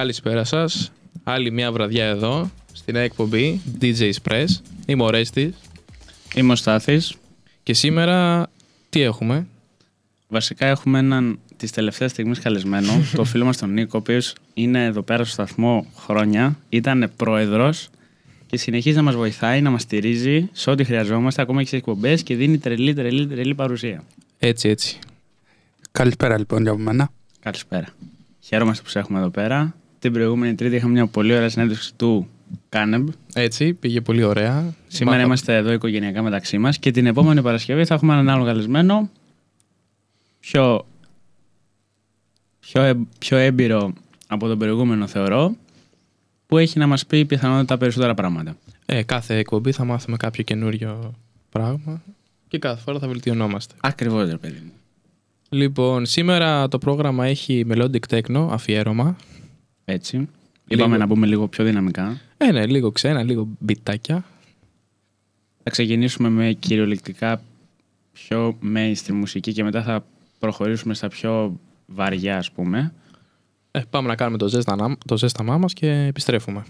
Λοιπόν, καλησπέρα σας. Άλλη μια βραδιά εδώ, στην εκπομπή DJ Express. Είμαι ο Ρέστης Είμαι ο Στάθης. και σήμερα τι έχουμε; Βασικά έχουμε έναν της τελευταίας στιγμής καλεσμένο, το φίλο μας τον Νίκο, ο οποίος είναι εδώ πέρα στο σταθμό χρόνια. Ήταν πρόεδρος και συνεχίζει να μας βοηθάει, να μας στηρίζει σε ό,τι χρειαζόμαστε, ακόμα και σε εκπομπές και δίνει τρελή, τρελή, τρελή παρουσία. Έτσι, έτσι. Καλησπέρα λοιπόν για μένα. Καλησπέρα. Χαίρομαστε που σε έχουμε εδώ πέρα. Την προηγούμενη Τρίτη είχαμε μια πολύ ωραία συνέντευξη του Κάνεμπ. Έτσι, πήγε πολύ ωραία. Σήμερα Μάθα- είμαστε εδώ οικογενειακά μεταξύ μας και την επόμενη Παρασκευή θα έχουμε έναν άλλο καλεσμένο. Πιο, πιο, ε- πιο έμπειρο από τον προηγούμενο θεωρώ που έχει να μας πει πιθανότητα περισσότερα πράγματα. Ε, κάθε εκπομπή θα μάθουμε κάποιο καινούριο πράγμα και κάθε φορά θα βελτιωνόμαστε. Ακριβώς ρε παιδί μου. Λοιπόν, σήμερα το πρόγραμμα έχει Melodic Techno, αφιέρωμα. Έτσι. Είπαμε να πούμε λίγο πιο δυναμικά. Ε, ναι, λίγο ξένα, λίγο μπιτάκια. Θα ξεκινήσουμε με κυριολεκτικά πιο mainstream μουσική και μετά θα προχωρήσουμε στα πιο βαριά ας πούμε. Ε, πάμε να κάνουμε το, ζέστανα, το ζέσταμά μας και επιστρέφουμε.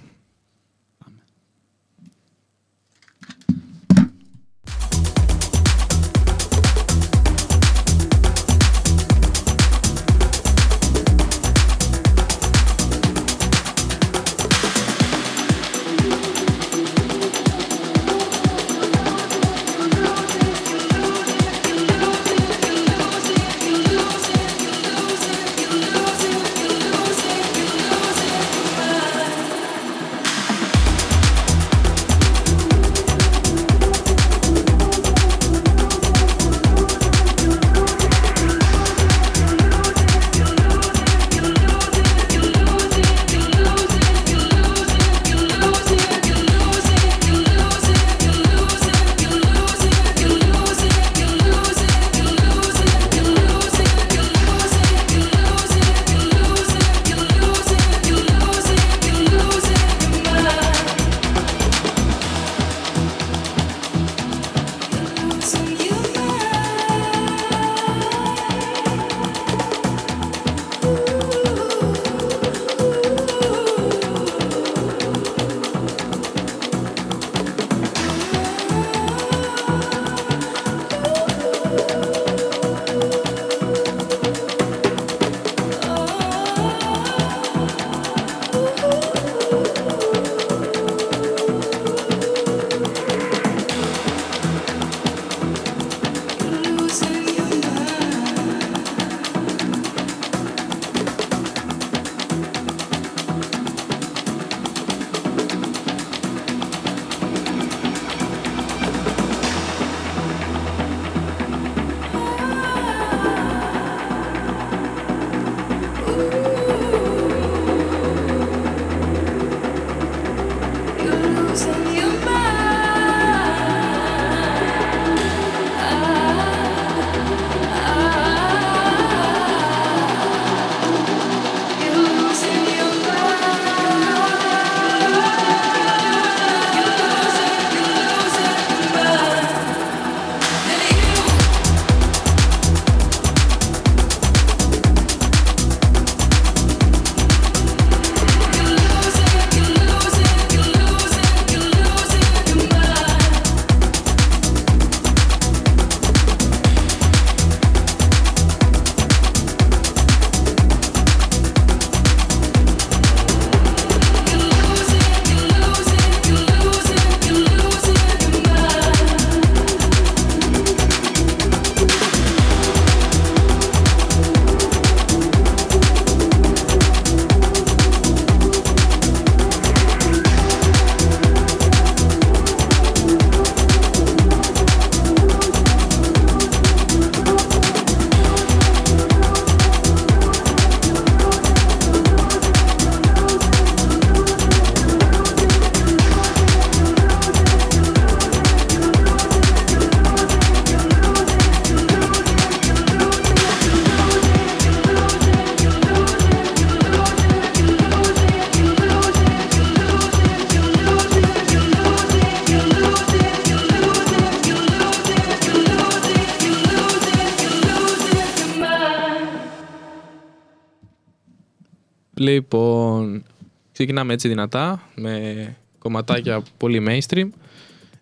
Λοιπόν, ξεκινάμε έτσι δυνατά με κομματάκια πολύ mainstream.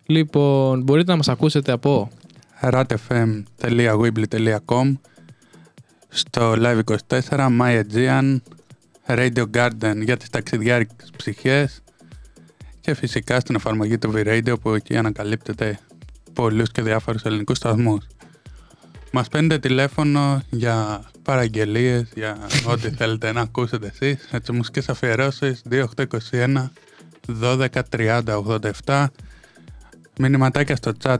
Λοιπόν, μπορείτε να μας ακούσετε από ratfm.weebly.com στο Live24, My Aegean, Radio Garden για τις ταξιδιάρικες ψυχές και φυσικά στην εφαρμογή του V-Radio που εκεί ανακαλύπτεται πολλούς και διάφορους ελληνικούς σταθμούς. Μας παίρνετε τηλέφωνο για παραγγελίες, για ό,τι θέλετε να ακούσετε εσείς. Έτσι, μουσικές αφιερώσεις 2821 12 30 87 μηνυματάκια στο chat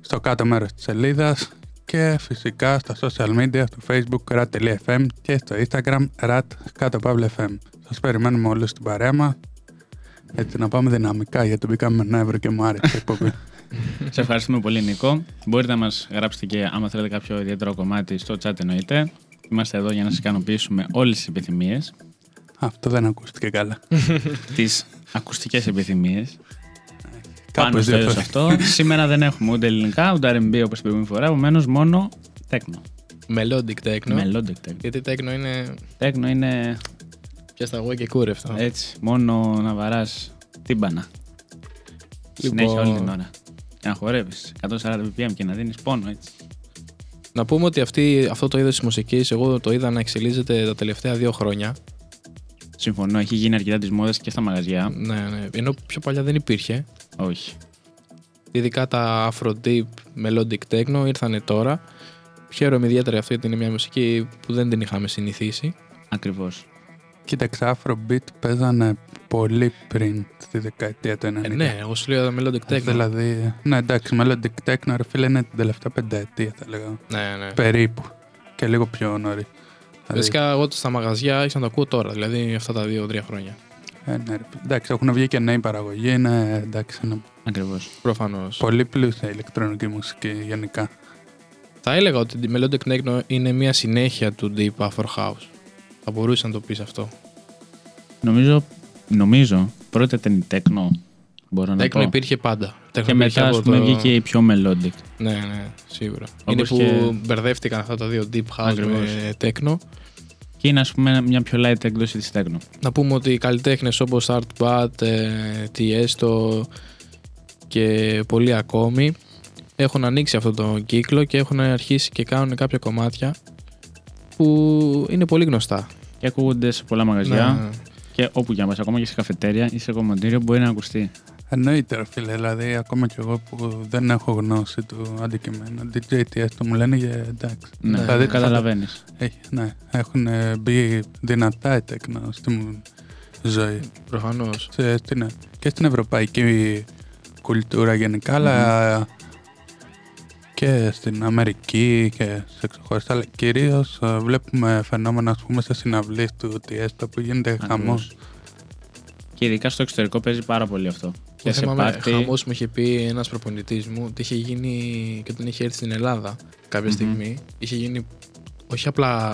στο κάτω μέρος της σελίδας και φυσικά στα social media στο facebook rat.fm και στο instagram rat κάτω παύλα fm. Σας περιμένουμε όλους στην παρέα μας. Έτσι να πάμε δυναμικά γιατί μπήκαμε με νεύρο και μου άρεσε η εκπομπή. Σε ευχαριστούμε πολύ, Νίκο. Μπορείτε να μας γράψετε και άμα θέλετε κάποιο ιδιαίτερο κομμάτι στο chat, εννοείται. Είμαστε εδώ για να σας ικανοποιήσουμε όλες τις επιθυμίες. Αυτό δεν ακούστηκε καλά. τις ακουστικές επιθυμίες. Κάπως Πάνω στο είδος διαφορετικά. αυτό. Σήμερα δεν έχουμε ούτε ελληνικά ούτε RB όπως την προηγούμενη φορά. Επομένως, μόνο τέκνο. Melodic Techno. Melodic τέκνο. Γιατί Techno είναι Τέκνο είναι πιας στα εγώ και κούρευτο. έτσι, μόνο να βαράς τύμπανα. Λοιπόν. Συνέχεια όλη την ώρα. Και να χορεύεις 140 BPM και να δίνεις πόνο έτσι. Να πούμε ότι αυτή, αυτό το είδος της μουσικής, εγώ το είδα να εξελίσσεται τα τελευταία δύο χρόνια. Συμφωνώ, έχει γίνει αρκετά τη μόδα και στα μαγαζιά. Ναι, ναι. Ενώ πιο παλιά δεν υπήρχε. Όχι. Ειδικά τα Afro Deep Melodic Techno ήρθανε τώρα. Χαίρομαι ιδιαίτερα αυτή γιατί είναι μια μουσική που δεν την είχαμε συνηθίσει. Ακριβώς. Κοίταξε, Afrobeat παίζανε πολύ πριν στη δεκαετία του 90. Ε, ναι, εγώ σου λέω Melodic Techno. Δηλαδή, ναι εντάξει, Melodic Techno ρε φίλε είναι την τελευταία πενταετία θα λέγαμε. Ναι, ναι. Περίπου. Και λίγο πιο νωρί. Βασικά, εγώ στα μαγαζιά άρχισα να το ακούω τώρα, δηλαδή αυτά τα δύο-τρία χρόνια. Ε, ναι, ρε. Εντάξει, έχουν βγει και νέοι παραγωγοί. Είναι, εντάξει, είναι Ακριβώς. Προφανώς. πολύ πλούσια η ηλεκτρονική μουσική γενικά. Θα έλεγα ότι η Melodic Techno είναι μια συνέχεια του Deep Afro House. Θα μπορούσε να το πεις αυτό. Νομίζω, νομίζω πρώτα ήταν η τέκνο. Μπορώ να Techno πω. υπήρχε πάντα. Techno Και υπήρχε μετά, από ας πούμε, το- βγήκε η πιο melodic. Ναι, ναι, σίγουρα. Όπως είναι που και- μπερδεύτηκαν αυτά τα δύο Deep House Ακριβώς. με Techno. Και είναι, ας πούμε, μια πιο light έκδοση της τέκνο. Να πούμε ότι οι καλλιτέχνες όπως Art Bat, ε, Tiesto και πολλοί ακόμη έχουν ανοίξει αυτό το κύκλο και έχουν αρχίσει και κάνουν κάποια κομμάτια που είναι πολύ γνωστά. Και ακούγονται σε πολλά μαγαζιά. Ναι. Και όπου για μας, ακόμα και σε καφετέρια ή σε κομμωτήριο, μπορεί να ακουστεί. Εννοείται, ρε φίλε. Δηλαδή, ακόμα κι εγώ που δεν έχω γνώση του αντικειμένου, DJ Tiesto μου λένε για εντάξει. Ναι, Ναι, δηλαδή, καταλαβαίνεις. Έχει, ναι, έχουν ε, μπει δυνατά η τέκνο στη μου ζωή. Προφανώς. Σε, στην, και στην ευρωπαϊκή κουλτούρα γενικά, αλλά και στην Αμερική και σε ξεχωριστά. Αλλά κυρίως βλέπουμε φαινόμενα, ας πούμε, σε συναυλίες του Tiesto που γίνεται χαμός. Και ειδικά στο εξωτερικό παίζει πάρα πολύ αυτό. Και σε θυμάμαι, πάρτι. χαμός μου είχε πει ένας προπονητής μου ότι είχε γίνει και όταν είχε έρθει στην Ελλάδα κάποια Μμμ. στιγμή. Είχε γίνει όχι απλά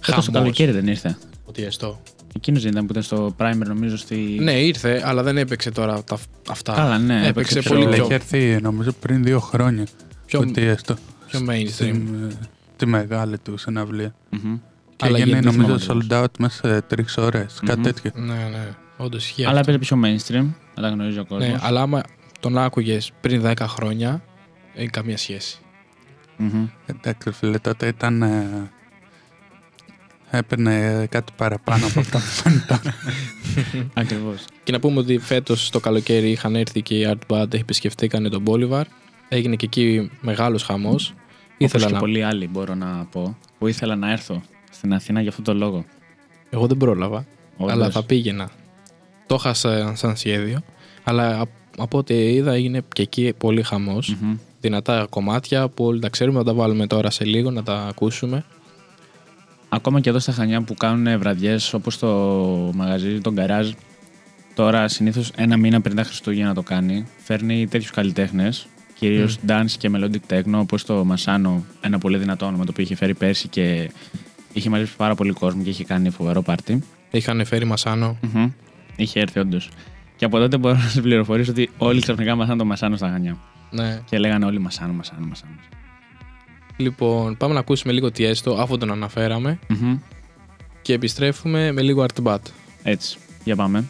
Φέτος το χαμός. καλοκαίρι δεν ήρθε. Ότι εστώ. Εκείνος δεν ήταν που ήταν στο Primer, νομίζω. Στη... Ναι, ήρθε, αλλά δεν έπαιξε τώρα τα, αυτά. Καλά, ναι, Έπαιξε έπαιξε πολύ πιο- πιο, Έχει έρθει νομίζω πριν δύο χρόνια πιο, το Tiesto. πιο mainstream. Στην, ε, τη μεγάλη του συναυλία. Μμμ. Και Αλλά έγινε γιατί νομίζω θυμάμαι sold out μέσα σε τρεις ώρες. Κάτι Μμμ. τέτοιο. Ναι, ναι. Όντως ισχύει. Αλλά αυτό. έπαιζε πιο mainstream, αλλά γνωρίζει ο κόσμος. Ναι, αλλά άμα τον άκουγες πριν 10 χρόνια, έχει καμία σχέση. Εντάξει, φίλε, τότε ήταν. ε, έπαιρνε κάτι παραπάνω από αυτά που παίρνει τώρα. Ακριβώς. Και να πούμε ότι φέτος το καλοκαίρι είχαν έρθει και οι Art Band, επισκεφτήκαν τον Bolivar. Έγινε και εκεί μεγάλος χαμός. Ήθελα Ήθελα και να. πολλοί άλλοι μπορώ να πω που ήθελα να έρθω στην Αθήνα για αυτό το λόγο. Εγώ δεν πρόλαβα, Όντως. αλλά θα πήγαινα. Το είχα σαν, σαν σχέδιο. Αλλά απ- από ό,τι είδα έγινε και εκεί πολύ χαμός. Μμμ. Δυνατά κομμάτια που όλοι τα ξέρουμε, θα τα βάλουμε τώρα σε λίγο να τα ακούσουμε. Ακόμα και εδώ στα Χανιά που κάνουν βραδιές όπως το μαγαζί, τον γκαράζ, τώρα συνήθως ένα μήνα πριν τα Χριστούγεννα το κάνει. Φέρνει τέτοιους καλλιτέχνες, κυρίως dance και melodic techno, όπως το Μασάνο, ένα πολύ δυνατό όνομα το οποίο είχε φέρει πέρσι και είχε μαζέψει πάρα πολύ κόσμο και είχε κάνει φοβερό πάρτι. Είχαν φέρει Μασάνο. Μμμ. Είχε έρθει όντως. Και από τότε μπορώ να σα πληροφορήσω ότι όλοι ξαφνικά μάθαν το Μασάνο στα Χανιά. Ναι. Και λέγανε όλοι Μασάνο, Μασάνο, Μασάνο. Λοιπόν, πάμε να ακούσουμε λίγο τι έστω, αφού τον αναφέραμε. Μμμ. και επιστρέφουμε με λίγο Artbat. Έτσι. Για πάμε.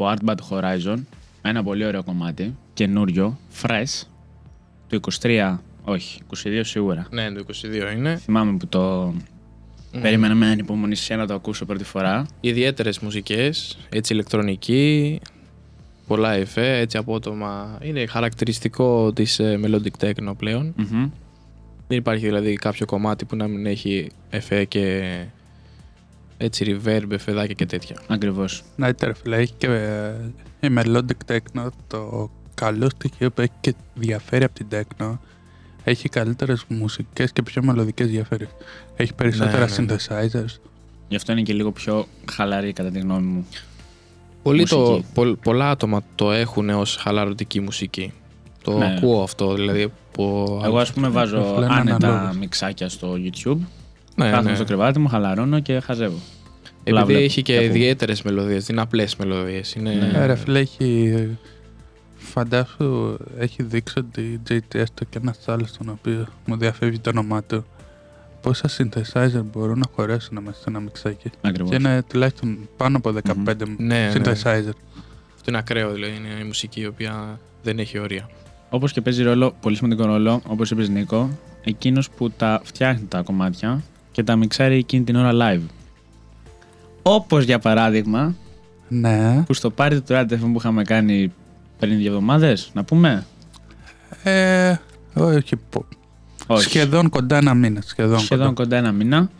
Από Art Band Horizon. Ένα πολύ ωραίο κομμάτι, καινούριο, fresh, του 23, όχι, 22 σίγουρα. Ναι, το 22 είναι. Θυμάμαι που το Μμμ. περίμενα με ανυπομονησία να το ακούσω πρώτη φορά. Ιδιαίτερες μουσικές, έτσι ηλεκτρονική, πολλά εφέ, έτσι απότομα. Είναι χαρακτηριστικό της ε, melodic techno πλέον. Μμμ. Δεν υπάρχει δηλαδή κάποιο κομμάτι που να μην έχει εφέ και έτσι reverb, εφεδάκια και τέτοια. Ακριβώς. Ναι, ρε φίλε, έχει και ε, η melodic techno το καλό στοιχείο που έχει και διαφέρει από την techno. Έχει καλύτερες μουσικές και πιο μελωδικές διαφέρεις. Έχει περισσότερα Ναι, ναι, ναι. synthesizers. Γι' αυτό είναι και λίγο πιο χαλαρή κατά τη γνώμη μου. Πολλοί το, Μουσική. πο- πολλά άτομα το έχουν ως χαλαρωτική μουσική. Το Ναι. ακούω αυτό, δηλαδή. Που... Εγώ ας πούμε βάζω Φλένα άνετα αναλόγως. μιξάκια στο YouTube. Ναι, Κάθομαι ναι. στο κρεβάτι μου, χαλαρώνω και χαζεύω. Επειδή βλέπω έχει και και ακούω. ιδιαίτερες μελωδίες, δεν είναι απλές μελωδίες. Είναι... Ναι. Ε, ρε φίλε, έχει... Φαντάσου, έχει δείξει ότι JTS το και ένας άλλος τον οποίο μου διαφεύγει το όνομά του. Πόσα synthesizer μπορούν να χωρέσουν μέσα σε ένα μιξάκι. Ακριβώς. Και είναι τουλάχιστον πάνω από 15 Ναι, ναι. synthesizer. Αυτό είναι ακραίο, δηλαδή. Είναι η μουσική η οποία δεν έχει όρια. Όπως και παίζει ρόλο, πολύ σημαντικό ρόλο, όπως είπες Νίκο, εκείνος που τα φτιάχνει τα κομμάτια και τα μιξάρει εκείνη την ώρα live. Όπως για παράδειγμα, Ναι. που στο πάρτι του RTFM που είχαμε κάνει πριν δύο εβδομάδες, να πούμε; Ε, όχι, πο- Όχι. Σχεδόν κοντά ένα μήνα. Σχεδόν, Σχεδόν κοντά. κοντά ένα μήνα.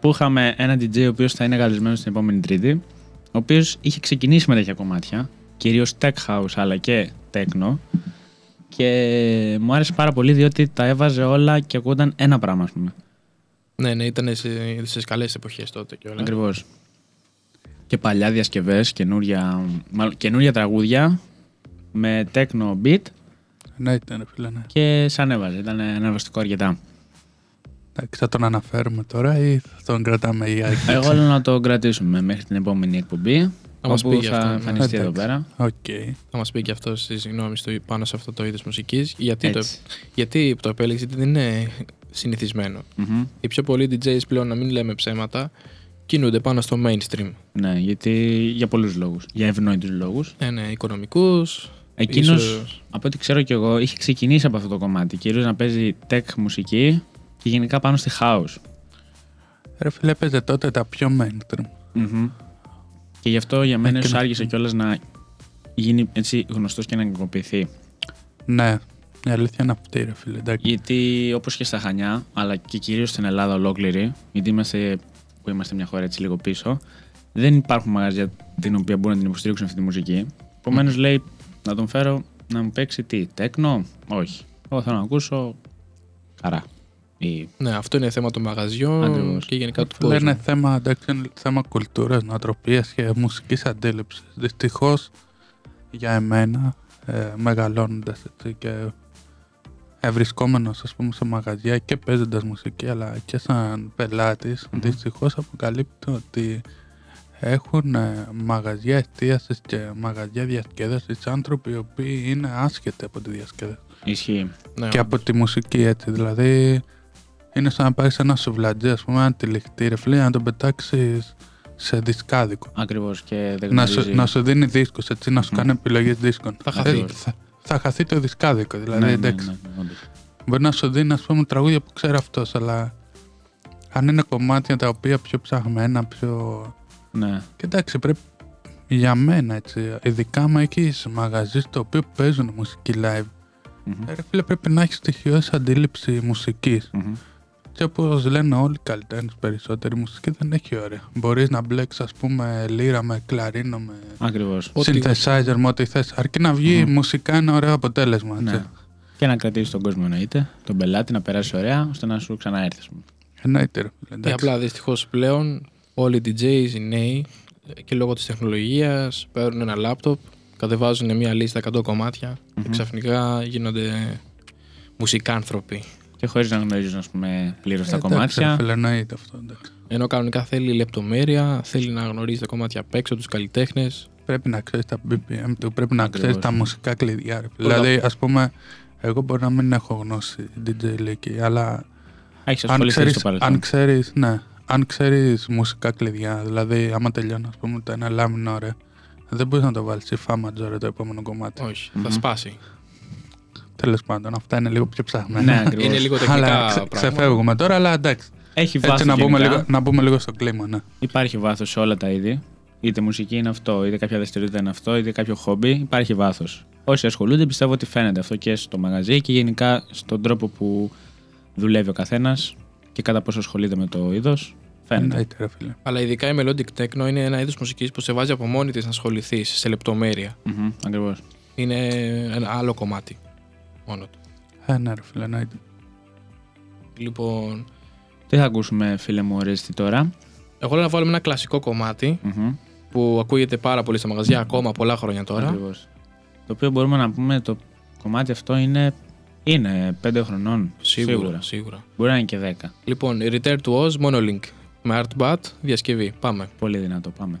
Που είχαμε ένα DJ ο οποίος θα είναι καλεσμένος την επόμενη Τρίτη. Ο οποίος είχε ξεκινήσει με τέτοια κομμάτια, κυρίως tech house αλλά και techno. Και μου άρεσε πάρα πολύ διότι τα έβαζε όλα και ακούγονταν ένα πράγμα, ας πούμε. Ναι, ναι, ήταν σε, σε καλές εποχές τότε και όλα. Ακριβώς. Και παλιά διασκευές, καινούρια, μάλλον καινούρια τραγούδια με techno beat Ναι, ήταν ρε φίλε, ναι. και σαν έβαζε. Ήταν ανεβαστικό αρκετά. Εντάξει, θα τον αναφέρουμε τώρα ή θα τον κρατάμε για έκπληξη. Εγώ λέω να το κρατήσουμε μέχρι την επόμενη εκπομπή. Θα μας όπου πει γι' θα αυτό, ναι. εμφανιστεί εδώ Εντάξει. πέρα. Οκ. Θα μας πει και αυτός στη συγγνώμη στο, πάνω σε αυτό το είδος μουσικής. Γιατί, το, Έτσι. γιατί το επέλεξε, γιατί δεν είναι συνηθισμένο. Μμμ. Οι πιο πολλοί DJs πλέον, να μην λέμε ψέματα, κινούνται πάνω στο mainstream. Ναι, γιατί για πολλούς λόγους. Για ευνόητους λόγους. Ναι, ναι, οικονομικούς. Εκείνος, από ό,τι ξέρω κι εγώ, είχε ξεκινήσει από αυτό το κομμάτι. Κυρίως να παίζει tech μουσική και γενικά πάνω στη house. Ρε φίλε, έπαιζε τότε τα πιο mainstream. Μμμ. Και γι' αυτό για μένα και ίσως να- άργησε κιόλας να γίνει έτσι γνωστός και να εγκοπηθεί. Ναι, η αλήθεια είναι αυτή, ρε φίλε. Εντάξει. Γιατί όπως και στα Χανιά, αλλά και κυρίως στην Ελλάδα ολόκληρη, γιατί είμαστε, που είμαστε μια χώρα έτσι λίγο πίσω, δεν υπάρχουν μαγαζιά την οποία μπορούν να την υποστηρίξουν αυτή τη μουσική. Επομένως λέει να τον φέρω να μου παίξει τι, τέκνο, όχι. Εγώ θέλω να ακούσω καρά. Ή... Ναι, αυτό είναι θέμα των μαγαζιών Ακριβώς. και γενικά του Λένε κόσμου. θέμα, εντάξει, είναι θέμα κουλτούρας, νοοτροπίας και μουσικής αντίληψης. Δυστυχώς για εμένα, ε, μεγαλώνοντας έτσι και ε, βρισκόμενος ας πούμε σε μαγαζιά και παίζοντας μουσική αλλά και σαν πελάτης, Μμμ. δυστυχώς αποκαλύπτω ότι έχουν ε, μαγαζιά εστίασης και μαγαζιά διασκέδασης άνθρωποι οι οποίοι είναι άσχετοι από τη διασκέδαση Ισχύει. Ναι, και από τη μουσική έτσι. Δηλαδή είναι σαν να πάρεις ένα σουβλατζί, ας πούμε, ένα τυλιχτή ρε φίλε, να τον πετάξεις σε δισκάδικο. Ακριβώς και δεν Να γνωρίζει. σου, να σου δίνει δίσκους, έτσι, να σου Μμμ. κάνει επιλογές δίσκων. Θα χαθεί. Ε, θα, θα χαθεί το δισκάδικο. Δηλαδή, ναι, ναι, εντάξει, ναι, όντως. μπορεί να σου δίνει, ας πούμε, τραγούδια που ξέρει αυτός, αλλά αν είναι κομμάτια τα οποία πιο ψαχμένα, πιο. ναι. Και εντάξει, πρέπει για μένα έτσι, ειδικά άμα έχεις μαγαζίς στο οποίο παίζουν μουσική live, Μμμ. ε, ρε φίλε, πρέπει να έχεις στοιχειώδη αντίληψη μουσικής. Μμμ. Και όπως λένε όλοι οι καλλιτέχνες περισσότεροι, η μουσική δεν έχει όρια. Μπορείς να μπλέξεις, ας πούμε, λύρα με κλαρίνο, με Ακριβώς. Ό,τι- synthesizer, με ό,τι θες. Αρκεί να βγει Μμμ. μουσικά ένα ωραίο αποτέλεσμα. έτσι. Ναι. Και να κρατήσει τον κόσμο εννοείται, τον πελάτη να περάσει ωραία, ώστε να σου ξαναέρθει. ας πούμε. Εννοείται. ρε φίλε, Και εντάξει. απλά δυστυχώς πλέον όλοι οι DJs, οι νέοι, και λόγω της τεχνολογίας παίρνουν ένα λάπτοπ, κατεβάζουν μια λίστα 100 κομμάτια Μμμ. και ξαφνικά γίνονται μουσικάνθρωποι. Και χωρίς να γνωρίζουν ας πούμε, πλήρως τα Ε, εντάξει, κομμάτια. ρε φίλε, εννοείται αυτό. εντάξει. Ενώ κανονικά θέλει λεπτομέρεια, θέλει να γνωρίζει τα κομμάτια απ' έξω, τους καλλιτέχνες. Πρέπει να ξέρεις τα BPM του, πρέπει να Ακριβώς. ξέρεις τα μουσικά κλειδιά. ρε φίλε. Όλα. Δηλαδή, ας πούμε, εγώ μπορεί να μην έχω γνώση DJ Leaky, αλλά Έχεις αν ασχοληθεί ξέρεις, στο παρελθόν. αν ξέρεις, ναι, αν ξέρεις μουσικά κλειδιά, δηλαδή άμα τελειώνει ας πούμε το ένα λάμινο ρε, δεν μπορείς να το βάλεις σε φά ματζόρε το επόμενο κομμάτι. Όχι, Μμμ. θα σπάσει. Τέλος πάντων, αυτά είναι λίγο πιο ψάχμενα. Ναι, ακριβώς. Είναι λίγο τεχνικά Αλλά πράγματα. ξε, ξεφεύγουμε τώρα, αλλά εντάξει. Έχει βάθος Έτσι να μπούμε, γενικά. λίγο, να μπούμε λίγο στο κλίμα, ναι. Υπάρχει βάθος σε όλα τα είδη. Είτε μουσική είναι αυτό, είτε κάποια δραστηριότητα είναι αυτό, είτε κάποιο χόμπι. Υπάρχει βάθος. Όσοι ασχολούνται πιστεύω ότι φαίνεται αυτό και στο μαγαζί και γενικά στον τρόπο που δουλεύει ο καθένας και κατά πόσο ασχολείται με το είδος. Φαίνεται. Εννοείται, ρε φίλε. Αλλά ειδικά η melodic techno είναι ένα είδος μουσικής που σε βάζει από μόνη της να ασχοληθείς σε λεπτομέρεια. Ακριβώς. Είναι ένα άλλο κομμάτι μόνο του. Ε, ναι, ρε φίλε, εννοείται. Λοιπόν, Τι θα ακούσουμε, φίλε μου, ορίστη τώρα; εγώ λέω να βάλουμε ένα κλασικό κομμάτι Μμμ. που ακούγεται πάρα πολύ στα μαγαζιά ακόμα πολλά χρόνια τώρα. Ακριβώς. Το οποίο μπορούμε να πούμε το κομμάτι αυτό είναι, είναι 5 χρονών. Σίγουρα, σίγουρα. Μπορεί να είναι και 10. Λοιπόν, Return to Oz, Monolink με Artbat, διασκευή. Πάμε. Πολύ δυνατό. Πάμε.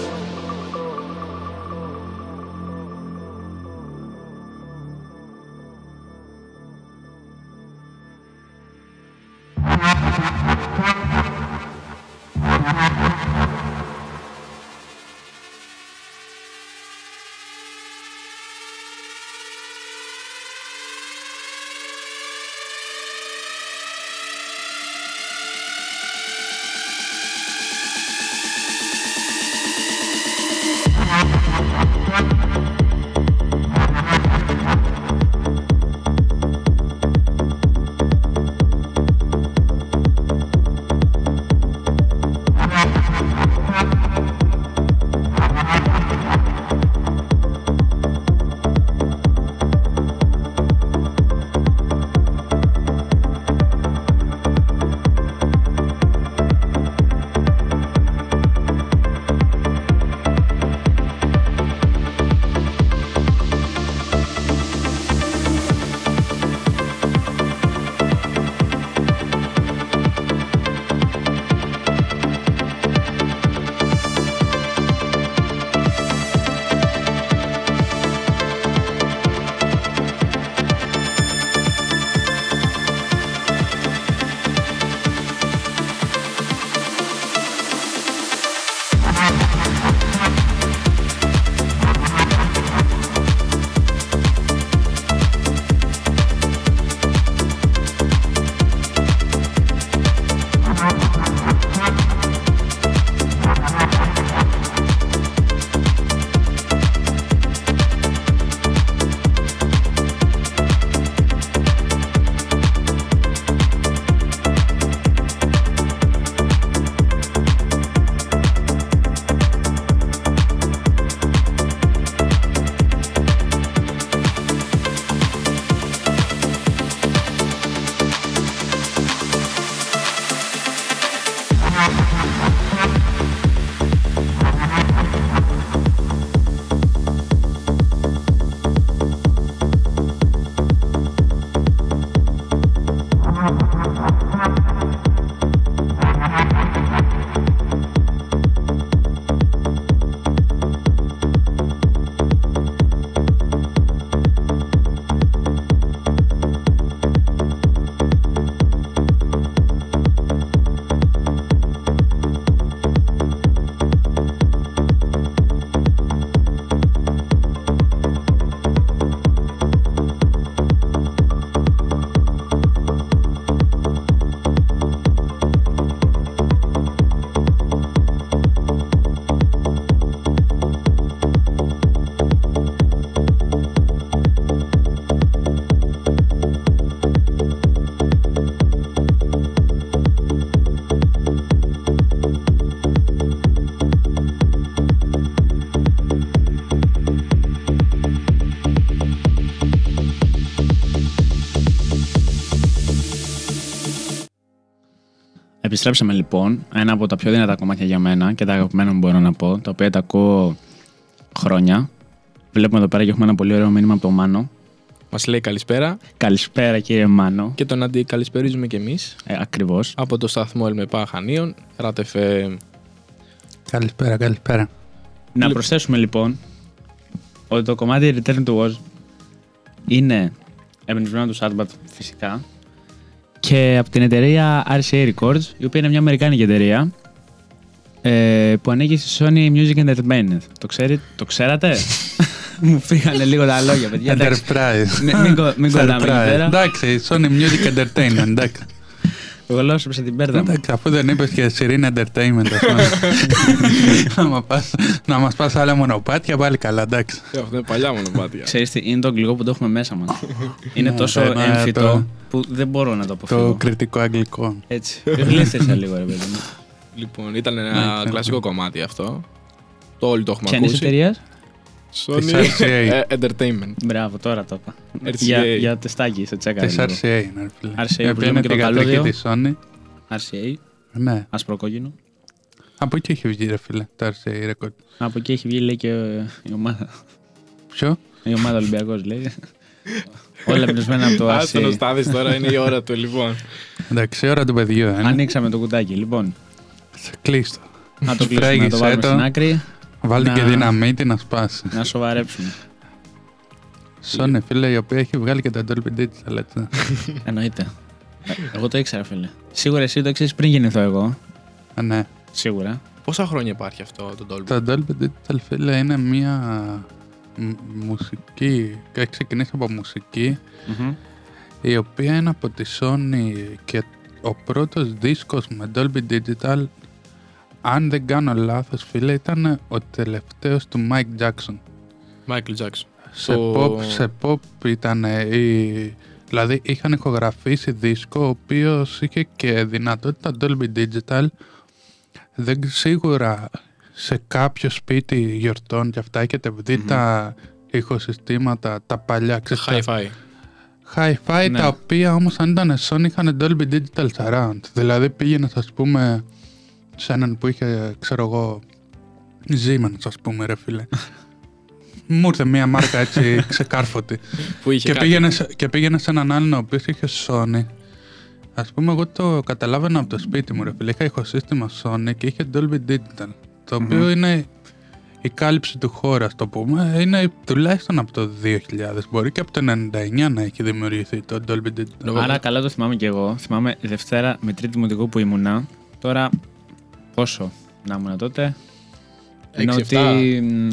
Επιστρέψαμε λοιπόν. Ένα από τα πιο δυνατά κομμάτια για μένα και τα αγαπημένα μου μπορώ να πω, τα οποία τα ακούω χρόνια. Βλέπουμε εδώ πέρα και έχουμε ένα πολύ ωραίο μήνυμα από τον Μάνο. Μας λέει καλησπέρα Καλησπέρα κύριε Μάνο. και τον αντικαλησπερίζουμε κι εμείς Ε, ακριβώς. από το σταθμό ΕΛΜΕΠΑ Χανίων, ΡΑΤΕΦΕ. Καλησπέρα, καλησπέρα. Να προσθέσουμε λοιπόν ότι το κομμάτι Return to Oz είναι εμπνευσμένο του Sadbat φυσικά και από την εταιρεία RCA Records, η οποία είναι μια αμερικάνικη εταιρεία ε, που ανήκει στη Sony Music Entertainment. Το, ξέρει, το ξέρατε; Μου φύγανε λίγο τα λόγια, παιδιά. εντάξει. Enterprise. Μην- μην κο- μην κολλάμε εκεί Enterprise. πέρα. Εντάξει, Sony Music Entertainment, εντάξει. Γλώσσεψε την πέρδα μου. Εντάξει, αφού δεν είπες και Serene Entertainment, ας πούμε. να, μας πας, να μας πας άλλα μονοπάτια, πάλι καλά, εντάξει. Ε, Αυτό είναι παλιά μονοπάτια. Ξέρεις τι, είναι το αγγλικό που το έχουμε μέσα μας. είναι Ναι, τόσο το- έμφυτο το- που δεν μπορώ να το Το αποφύγω. κριτικό αγγλικό. Έτσι. Γλίστρισα λίγο, ρε παιδί μου. Λοιπόν, ήταν ένα Ναι, κλασικό κομμάτι αυτό. Το όλοι το έχουμε Ποια είναι Sony RCA. ε, Entertainment. Μπράβο, τώρα το είπα. RCA. Για, για τεστάκι, σε τσέκα. Της RCA είναι, ρε φίλε. RCA Η που οποία λέμε είναι και τη το γατρική καλώδιο. της Sony. RCA, Ναι, άσπρο κόκκινο. από εκεί έχει βγει, ρε φίλε, το RCA record. Από εκεί έχει βγει, λέει και ε, η ομάδα. Ποιο; Η ομάδα Ολυμπιακός, λέει. Όλα εμπνευσμένα από το Άστο να RCA. στάθεις τώρα, είναι η ώρα του λοιπόν. Εντάξει, η ώρα του παιδιού είναι. Ανοίξαμε το κουτάκι, λοιπόν. Κλείστο. Να το κλείσουμε, να το Φρέγγισε βάλουμε το. στην άκρη, Βάλτε Να- και δυναμίτη να σπάσεις. να σοβαρέψουμε. Sony, φίλε, η οποία έχει βγάλει και τα Dolby Digital, έτσι. Εννοείται. Εγώ το ήξερα, φίλε. Σίγουρα εσύ το ξέρεις πριν γεννηθώ εγώ. Α, ναι. Σίγουρα. Πόσα χρόνια υπάρχει αυτό το Dolby; Το Dolby Digital, φίλε, είναι μια μ- μουσική, έχει ξεκινήσει από μουσική, Μμμ. η οποία είναι από τη Sony και ο πρώτος δίσκος με Dolby Digital, αν δεν κάνω λάθος, φίλε, ήταν ο τελευταίος του Mike Jackson. Michael Jackson. Σε, Το- pop, σε pop ήταν η... Δηλαδή είχαν ηχογραφήσει δίσκο ο οποίος είχε και δυνατότητα Dolby Digital δεν σίγουρα σε κάποιο σπίτι γιορτών και αυτά έχετε δει Μμμ. τα ηχοσυστήματα τα παλιά ξέρεις, τα Hi-Fi. hi-fi Ναι. τα οποία όμως αν ήταν Sony είχαν Dolby Digital Surround δηλαδή πήγαινες ας πούμε σε έναν που είχε ξέρω εγώ Siemens ας πούμε ρε φίλε μου ήρθε μια μάρκα έτσι ξεκάρφωτη Που είχε και, κάτι. πήγαινε, σε- και πήγαινε σε έναν άλλον ο οποίος είχε Sony. Α πούμε, εγώ το καταλάβαινα από το σπίτι μου, ρε φίλε. Είχα ηχοσύστημα Sony και είχε Dolby Digital. Το οποίο Μμμ. είναι η κάλυψη του χώρα, το πούμε. Είναι τουλάχιστον από το 2000. Μπορεί και από το 99 να έχει δημιουργηθεί το Dolby Digital. Νομίζω- Άρα καλά το θυμάμαι και εγώ. Θυμάμαι Δευτέρα με Τρίτη Δημοτικού που ήμουνα. Τώρα πόσο να ήμουν τότε. Ενώ Έξι, ότι. εφτά.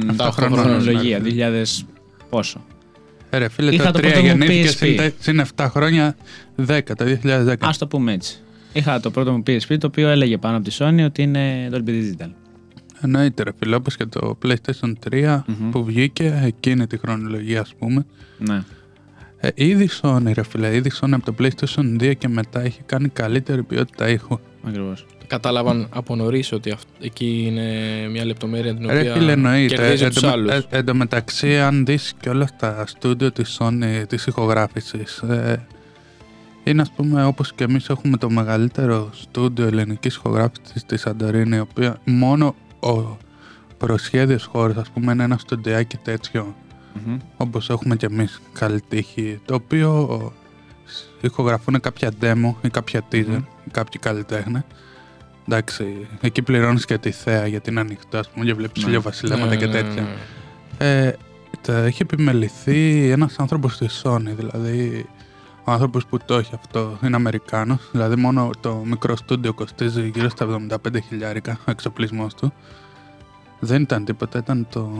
μ, Εφτά, το οχτώ χρονολογία. χρόνων, 2000 πόσο. Ε, ρε φίλε, Είχα το το 3 πρώτο μου γεννήθηκες PSP. συν 7 χρόνια 10, το 2010. Α το πούμε έτσι. Είχα το πρώτο μου PSP το οποίο έλεγε πάνω από τη Sony ότι είναι Dolby Digital. Εννοείται, ρε φίλε, όπως και το PlayStation 3 Μμμ. που βγήκε εκείνη τη χρονολογία, ας πούμε. Ναι. Ε, ήδη η Sony, ρε φίλε, ήδη η Sony από το PlayStation 2 και μετά έχει κάνει καλύτερη ποιότητα ήχου. Ακριβώς. Κατάλαβαν από νωρίς ότι αυ- εκεί είναι μια λεπτομέρεια την Ρε οποία φίλε, εννοείται. κερδίζει Εν τους τω- άλλους. ε, Εν τω μεταξύ, αν δεις και όλα στα στούντιο της Sony, της ηχογράφησης, ε, είναι ας πούμε όπως και εμείς έχουμε το μεγαλύτερο στούντιο ελληνικής ηχογράφησης στη Σαντορίνη, η οποία μόνο ο προσχέδιος χώρος, ας πούμε, είναι ένα στουντιάκι τέτοιο, Μμμ. όπως έχουμε και εμείς καλή τύχη, το οποίο ηχογραφούν κάποια demo ή κάποια teaser, Μμμ. κάποιοι καλλιτέχνες. Εντάξει, εκεί πληρώνεις και τη θέα γιατί είναι ανοιχτό, ας πούμε, και βλέπεις Ναι. ηλιοβασιλέματα και Ναι, ναι, τέτοια. ναι. Ε, τα έχει επιμεληθεί ένας άνθρωπος στη Sony, δηλαδή ο άνθρωπος που το έχει αυτό είναι Αμερικάνος, δηλαδή μόνο το μικρό στούντιο κοστίζει γύρω στα 75 χιλιάρικα ο εξοπλισμός του. Δεν ήταν τίποτα, ήταν το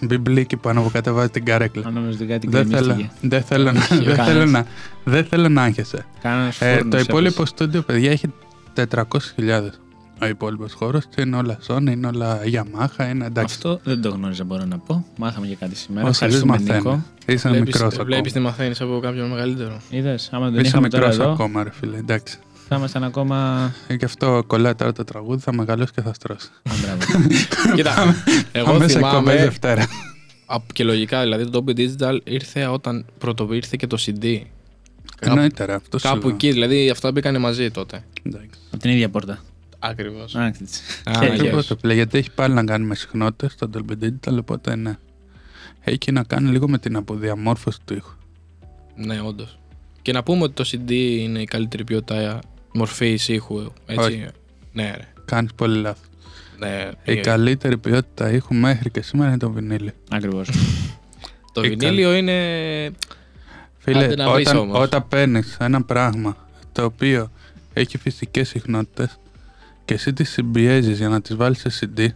μπιμπλίκι πάνω που κατεβάζει την καρέκλα. Αν νομίζω ότι κάτι Δεν θέλω, γκρεμίστηκε. δεν θέλω, να, Όχι, δεν κανένας. θέλω να, δεν θέλω να άγχεσαι. Κάνας Ε, φούρνος το υπόλοιπο έπεσε. στούντιο, παιδιά, έχει 400.000. Ο υπόλοιπος χώρος είναι όλα Sony, είναι όλα Yamaha, είναι εντάξει. Αυτό δεν το γνώριζα, μπορώ να πω. Μάθαμε και κάτι σήμερα. Όσο ζεις Ευχαριστούμε, Νίκο. μαθαίνει. Είσαι Βλέπεις, μικρός ακόμα. βλέπεις τι μαθαίνεις από κάποιον μεγαλύτερο. Είδες, άμα δεν Είσαι είχαμε τώρα μικρό εδώ, ακόμα, ρε φίλε. Εντάξει. Θα ήμασταν ακόμα. Ε, Και αυτό κολλάει τώρα το τραγούδι, θα μεγαλώσει και θα στρώσει. Α, μπράβο. Κοίτα, εγώ Αμέσως εκπομπές θυμάμαι Δευτέρα. απ- και λογικά δηλαδή το Dolby Digital ήρθε όταν πρωτοβήρθε και το CD. Κάπου, Εννοείται, ρε. Αυτό σου κάπου λέω. εκεί, δηλαδή αυτά μπήκανε μαζί τότε. Εντάξει. Από την ίδια πόρτα. Ακριβώς. Α, έτσι. Α, Και- ναι, Αυτό γεια πώς σου. το λέει, γιατί έχει πάλι να κάνει με συχνότητες στο Dolby Digital, οπότε ναι. Έχει να κάνει λίγο με την αποδιαμόρφωση του ήχου. Ναι, όντως. Και να πούμε ότι το CD είναι η καλύτερη ποιότητα μορφή ήχου. Έτσι. Όχι. Ναι, ρε. Κάνεις πολύ λάθος. Ναι, Η ε, καλύτερη ποιότητα ήχου μέχρι και σήμερα είναι το βινίλιο. Ακριβώς. Το η βινίλιο είναι. Φίλε, Άντε να βρεις όταν, όμως. όταν παίρνεις ένα πράγμα το οποίο έχει φυσικές συχνότητες και εσύ τις συμπιέζεις για να τις βάλεις σε CD,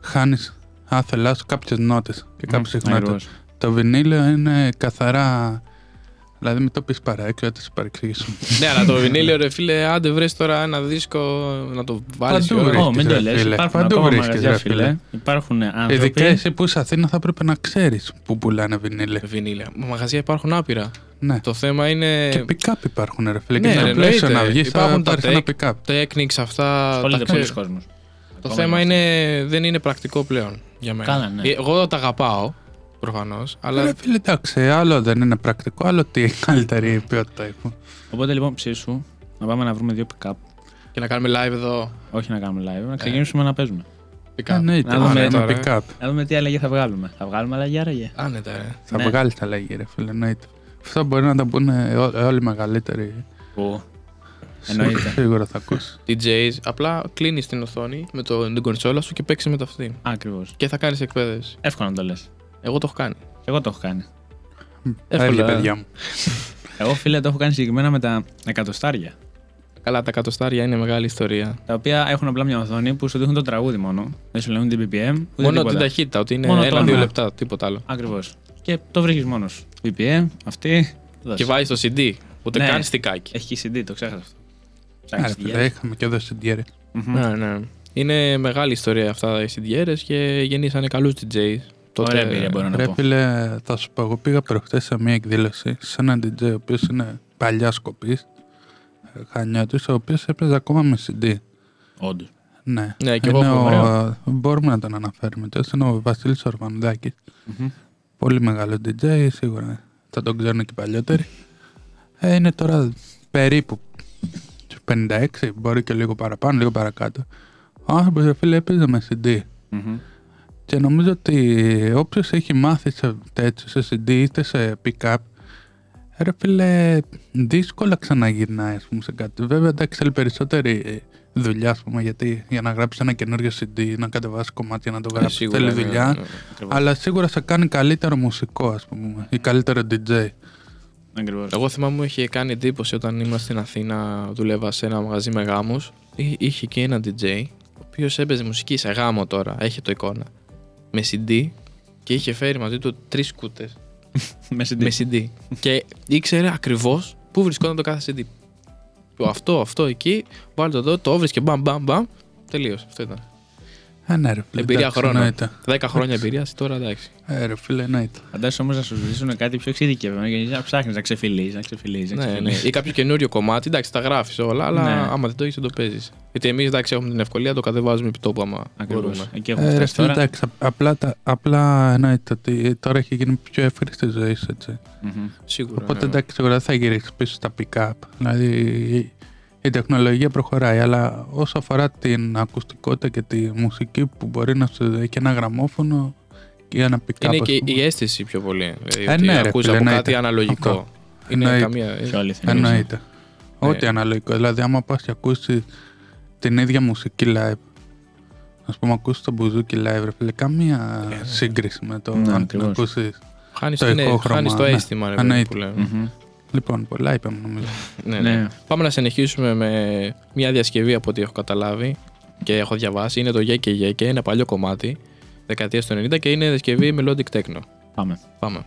χάνεις άθελά σου κάποιες νότες και κάποιες συχνότητες. Ακριβώς. Το βινίλιο είναι καθαρά Δηλαδή μην το πεις παράξω, θα σε παρεξηγήσουμε. ναι, αλλά το βινίλιο, ρε φίλε, άντε βρες τώρα ένα δίσκο να το βάλεις. Παντού ωραία. βρίσκεις, Ω, μην το ρε λες. φίλε. Υπάρχουν Παντού ακόμα βρίσκεις, μαγαζιά, ρε φίλε. φίλε. Υπάρχουν άνθρωποι. Ειδικά εσύ που είσαι Αθήνα θα πρέπει να ξέρεις που πουλάνε βινίλια. Βινίλια. Μα Μαγαζιά υπάρχουν άπειρα. Ναι. Το θέμα είναι. Και pick-up υπάρχουν ρε φίλε. Ναι, και στο ρε, πλαίσιο εννοείται. να βγεις θα Υπάρχουν τα πάρεις ένα tech. pick-up. Technics αυτά. Ασχολείται τα πολλοί ξέρεις. κόσμος. Το Ακόμα θέμα είμαστε. είναι, δεν είναι πρακτικό πλέον για μένα. Καλά, ναι. Ε, Εγώ τα αγαπάω, προφανώς, αλλά Ρε φίλε, εντάξει, άλλο δεν είναι πρακτικό, άλλο τι καλύτερη ποιότητα έχουν. Οπότε λοιπόν ψήσου να πάμε να βρούμε δύο pick-up. και να κάνουμε live εδώ. Όχι να κάνουμε live, να ξεκινήσουμε να παίζουμε. Pick-up. Εννοείται, Να να δούμε δούμε τώρα. pick-up. Να δούμε τι αλλαγή θα βγάλουμε. Θα βγάλουμε αλλαγή άραγε. Άνετα, ρε. Θα Ναι. βγάλει τα λέγει, ρε φίλε, εννοείται. Αυτό μπορεί να τα πούνε ό- όλοι οι μεγαλύτεροι. Που. Εννοείται. Σίγουρα θα ακούσει. DJs, απλά κλείνεις την οθόνη με το, την κονσόλα σου και παίξει με το αυτήν. Ακριβώς. Και θα κάνεις εκπαίδευση. Εύκολο να το λες. Εγώ το έχω κάνει. Εγώ το έχω κάνει. Εύκολα. Έλεγε παιδιά μου. Εγώ φίλε το έχω κάνει συγκεκριμένα με τα εκατοστάρια. Καλά, τα εκατοστάρια είναι μεγάλη ιστορία. Τα οποία έχουν απλά μια οθόνη που σου δείχνουν το τραγούδι μόνο. Δεν σου λένε την BPM. Ούτε Μόνο τίποτα. την ταχύτητα, ότι είναι Μόνο το ένα-δύο όνομα. λεπτά, τίποτα άλλο. Ακριβώς. Και το βρίσκει μόνος. BPM, αυτή. δώσε. Και βάζεις το CD. Ούτε Ναι. καν στικάκι. Έχει και CD, το ξέχασα αυτό. Ναι, ρε Ψάχνεις φίλε, δουλειά. είχαμε και εδώ στην Τιέρη. Μμμ. Ναι, ναι. Είναι μεγάλη ιστορία αυτά οι CDR και γεννήσανε καλούς DJs. Ωραία εμπειρία μπορώ να Ρε πω. φίλε, θα σου πω, εγώ πήγα προχτές σε μια εκδήλωση σε έναν DJ ο οποίος είναι παλιά σκοπής, χανιώτης, ο οποίος έπαιζε ακόμα με CD. Όντως. Ναι, Ναι, και εγώ είναι έχω ο, μπορούμε να τον αναφέρουμε. Τέλος είναι ο Βασίλης Ορβανδάκης. Πολύ μεγάλος DJ, σίγουρα θα τον ξέρουν και οι παλιότεροι. Ε, είναι τώρα περίπου 56, μπορεί και λίγο παραπάνω, λίγο παρακάτω. Ο άνθρωπος, ρε φίλε, έπαιζε με CD. Και νομίζω ότι όποιος έχει μάθει σε τέτοιο, σε CD είτε σε pick-up, ρε φίλε, δύσκολα ξαναγυρνάει ας πούμε, σε κάτι. Βέβαια, εντάξει, θέλει περισσότερη δουλειά, ας πούμε, γιατί για να γράψεις ένα καινούριο CD, να κατεβάσεις κομμάτια, να το Ε, γράψεις, σίγουρα, θέλει ναι, δουλειά. ναι, ναι. Αλλά σίγουρα σε κάνει καλύτερο μουσικό, ας πούμε, ή καλύτερο DJ. Ακριβώς. Εγώ θυμάμαι μου είχε κάνει εντύπωση όταν ήμουν στην Αθήνα, δούλευα σε ένα μαγαζί με γάμους. Είχε και ένα DJ, ο οποίος έπαιζε μουσική σε γάμο τώρα, έχει το εικόνα. Με CD και είχε φέρει μαζί του τρεις σκούτε Με CD. με CD. και ήξερε ακριβώς πού βρισκόταν το κάθε CD. Το Αυτό, αυτό εκεί, βάλει το εδώ, το βρίσκε μπαμ, μπαμ, μπαμ. Τελείωσε. Αυτό ήταν. Ε, ναι, ρε φίλε. Εμπειρία εντάξει, χρόνων. εννοείται. 10 χρόνια εμπειρίας, τώρα εντάξει. Ε, ρε φίλε, εννοείται. Φαντάζομαι όμως να σου ζητήσουν κάτι πιο εξειδικευμένο και να ψάχνεις να ξεφυλίζεις, να ξεφυλίζεις. Ναι, ναι. Ή κάποιο καινούριο κομμάτι, εντάξει, τα γράφεις όλα, αλλά Ναι. άμα δεν το έχεις, δεν το παίζεις. Γιατί εμείς εντάξει έχουμε την ευκολία, το κατεβάζουμε επί τόπου άμα Ακριβώς. μπορούμε. Εκεί έχουμε Ε, ρε φτάσει φίλε, τώρα. εντάξει, απ- απλά, τα- απλά εννοείται ότι τώρα έχει γίνει πιο εύκολη ζωή σου, έτσι. Μμμ. Σίγουρα. Οπότε ναι. εντάξει, σίγουρα δεν θα γυρίσεις πίσω στα pick-up. Δηλαδή η- η τεχνολογία προχωράει, αλλά όσο αφορά την ακουστικότητα και τη μουσική που μπορεί να σου έχει ένα γραμμόφωνο και ένα pick-up. Είναι ας και πούμε. η αίσθηση πιο πολύ. Δηλαδή, Ε, ότι ναι, ρε ακούς φίλε, από εννοείται. κάτι αναλογικό. Αυτό. Είναι Εννοείται. καμία. Πιο αληθινή. Εννοείται. Ναι. Ό,τι αναλογικό. Δηλαδή, άμα πας και ακούσεις την ίδια μουσική live, ας πούμε, ακούσεις το μπουζούκι live, ρε φίλε, καμία Ε, σύγκριση με το Ναι, αν την ακριβώς. ακούσεις. Χάνεις Το το, ναι, ηχόχρωμα, χάνεις το ναι. αίσθημα, ρε παιδί, Εννοείται. που λέμε. Μμμ. Λοιπόν, πολλά είπαμε νομίζω. Ναι, ναι. Ναι. Πάμε να συνεχίσουμε με μια διασκευή από ό,τι έχω καταλάβει και έχω διαβάσει. Είναι το Ye και Ye και είναι παλιό κομμάτι, δεκαετία του 90 και είναι διασκευή melodic techno. Πάμε. Πάμε.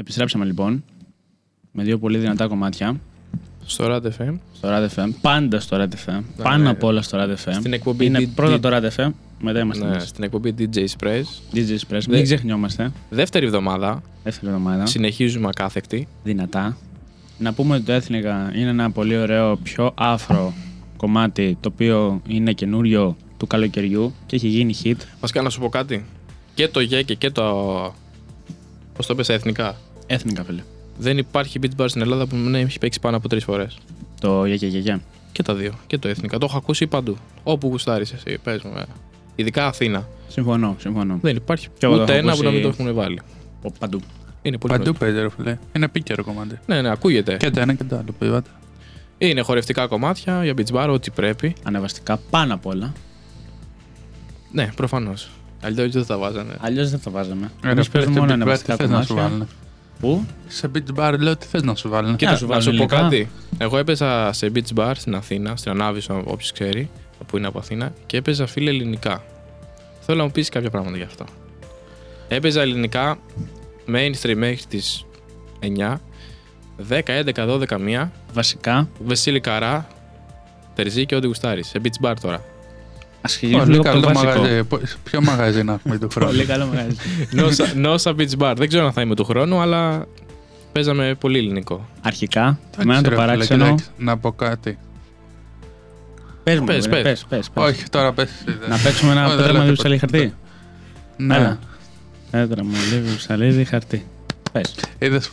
Επιστρέψαμε λοιπόν με δύο πολύ δυνατά κομμάτια Στο Rad FM. στο Rad FM. Πάντα στο Rad FM. Ναι, Πάνω ναι. απ' όλα στο Rad FM. Στην εκπομπή Είναι D- πρώτα D- το Rad FM, μετά είμαστε Ναι, εμείς. στην εκπομπή DJ Express. DJ Express. Ναι. Μην ξεχνιόμαστε. Δεύτερη εβδομάδα. Δεύτερη εβδομάδα. Συνεχίζουμε ακάθεκτη. Δυνατά. Να πούμε ότι το Έθνικα είναι ένα πολύ ωραίο, πιο άφρο κομμάτι το οποίο είναι καινούριο του καλοκαιριού και έχει γίνει hit. Βασικά να σου πω κάτι. Και το Γέκε και το. Πώς το πες, εθνικά. Έθνικα, φίλε. Δεν υπάρχει beach bar στην Ελλάδα που να έχει παίξει πάνω από τρεις φορές. Το γεια και γεια, γεια. Και τα δύο. Και το εθνικά. Το έχω ακούσει παντού. Όπου γουστάρεις εσύ. Πες μου. ε. Ειδικά Αθήνα. Συμφωνώ, συμφωνώ. Δεν υπάρχει Και εγώ το ούτε έχω ένα που να μην το ακούσει. έχουν βάλει. Ο, παντού. Είναι πολύ Παντού ωραίο. παίζει, ρε φίλε. Είναι επίκαιρο κομμάτι. Ναι, ναι, ακούγεται. Και το ένα και το άλλο, που είπατε. Είναι χορευτικά κομμάτια για beach bar, ό,τι πρέπει. Ανεβαστικά πάνω απ' όλα. Ναι, προφανώς. Αλλιώς δεν θα βάζανε. Αλλιώς δεν θα βάζαμε. Ρε Εμείς φίλε, παίζουμε σε μόνο beach bar τι ανεβαστικά θες να σου κομμάτια. Βάλουν. Πού; Σε beach bar λέω τι θες να σου βάλουν; Κοίτα, σου να βάλουν σου πω ελληνικά. κάτι. Εγώ έπαιζα σε beach bar στην Αθήνα, στην Ανάβησο, όποιος ξέρει, που είναι από Αθήνα, και έπαιζα φίλε ελληνικά. Θέλω να μου πεις κάποια πράγματα γι' αυτό. Έπαιζα ελληνικά mainstream μέχρι τις 9, 10, 11, 12, 1, Βασικά, Βεσίλη Καρά, Τερζή και ό,τι γουστάρεις. Σε beach bar τώρα. Ας χειρίσουμε Πολύ λίγο από το καλό βασικό. μαγαζί. Πο- Ποιο μαγαζί να έχουμε του χρόνου; Πολύ καλό μαγαζί. Νόσα, νόσα beach bar. Δεν ξέρω αν θα είμαι του χρόνου, αλλά παίζαμε πολύ ελληνικό. Αρχικά, Εντάξει, εμένα το ρε φίλε, παράξενο. κοιτάξτε, Να πω κάτι. Πες μου, Πες, ρε, πες. πες, πες, πες. Όχι, τώρα πες. εσύ, Να δεν- παίξουμε ένα Όχι, δεν πέτραμα λέω λίγο τίποτα. ψαλίδι χαρτί. Ναι. Έλα. Πέτραμα λίγο ψαλίδι χαρτί. Πες. Είδες,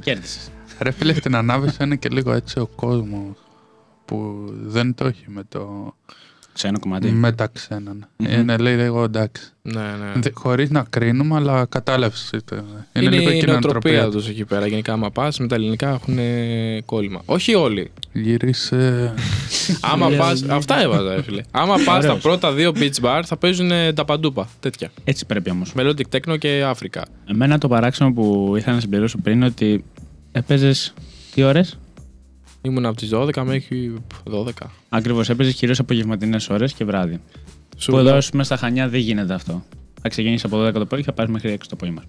Κέρδισες. ρε φίλε, στην ανάβηση είναι και λίγο έτσι ο κόσμος που δεν το έχει με, το, Σε ένα κομμάτι. με τα ξένα. Μμμ. Είναι λέει εγώ εντάξει. Ναι, ναι. Δε- Χωρίς να κρίνουμε, αλλά κατάλαβες. είτε. Είναι, Είναι, λίγο η νοοτροπία κοινωνοτροπία. τους εκεί πέρα. Γενικά, άμα πας με τα ελληνικά έχουν ε, κόλλημα. Όχι όλοι. Γύρισε. άμα Λέω, πας. είναι- Αυτά έβαζα, ρε φίλε. άμα πας τα Ωραίος. πρώτα δύο beach bar θα παίζουν ε, τα παντούπα. Τέτοια. Έτσι πρέπει όμως. Melodic techno και Αφρικα. Εμένα το παράξενο που ήθελα να συμπληρώσω πριν είναι ότι έπαιζες. Τι ώρες; Ήμουν από τις 12 μέχρι 12. Ακριβώς, έπαιζες κυρίως απογευματινές ώρες και βράδυ. Σου Που λέω- εδώ ας πούμε, στα Χανιά δεν γίνεται αυτό. Θα ξεκινήσεις από 12 το πρωί και θα πα μέχρι 6 το απόγευμα.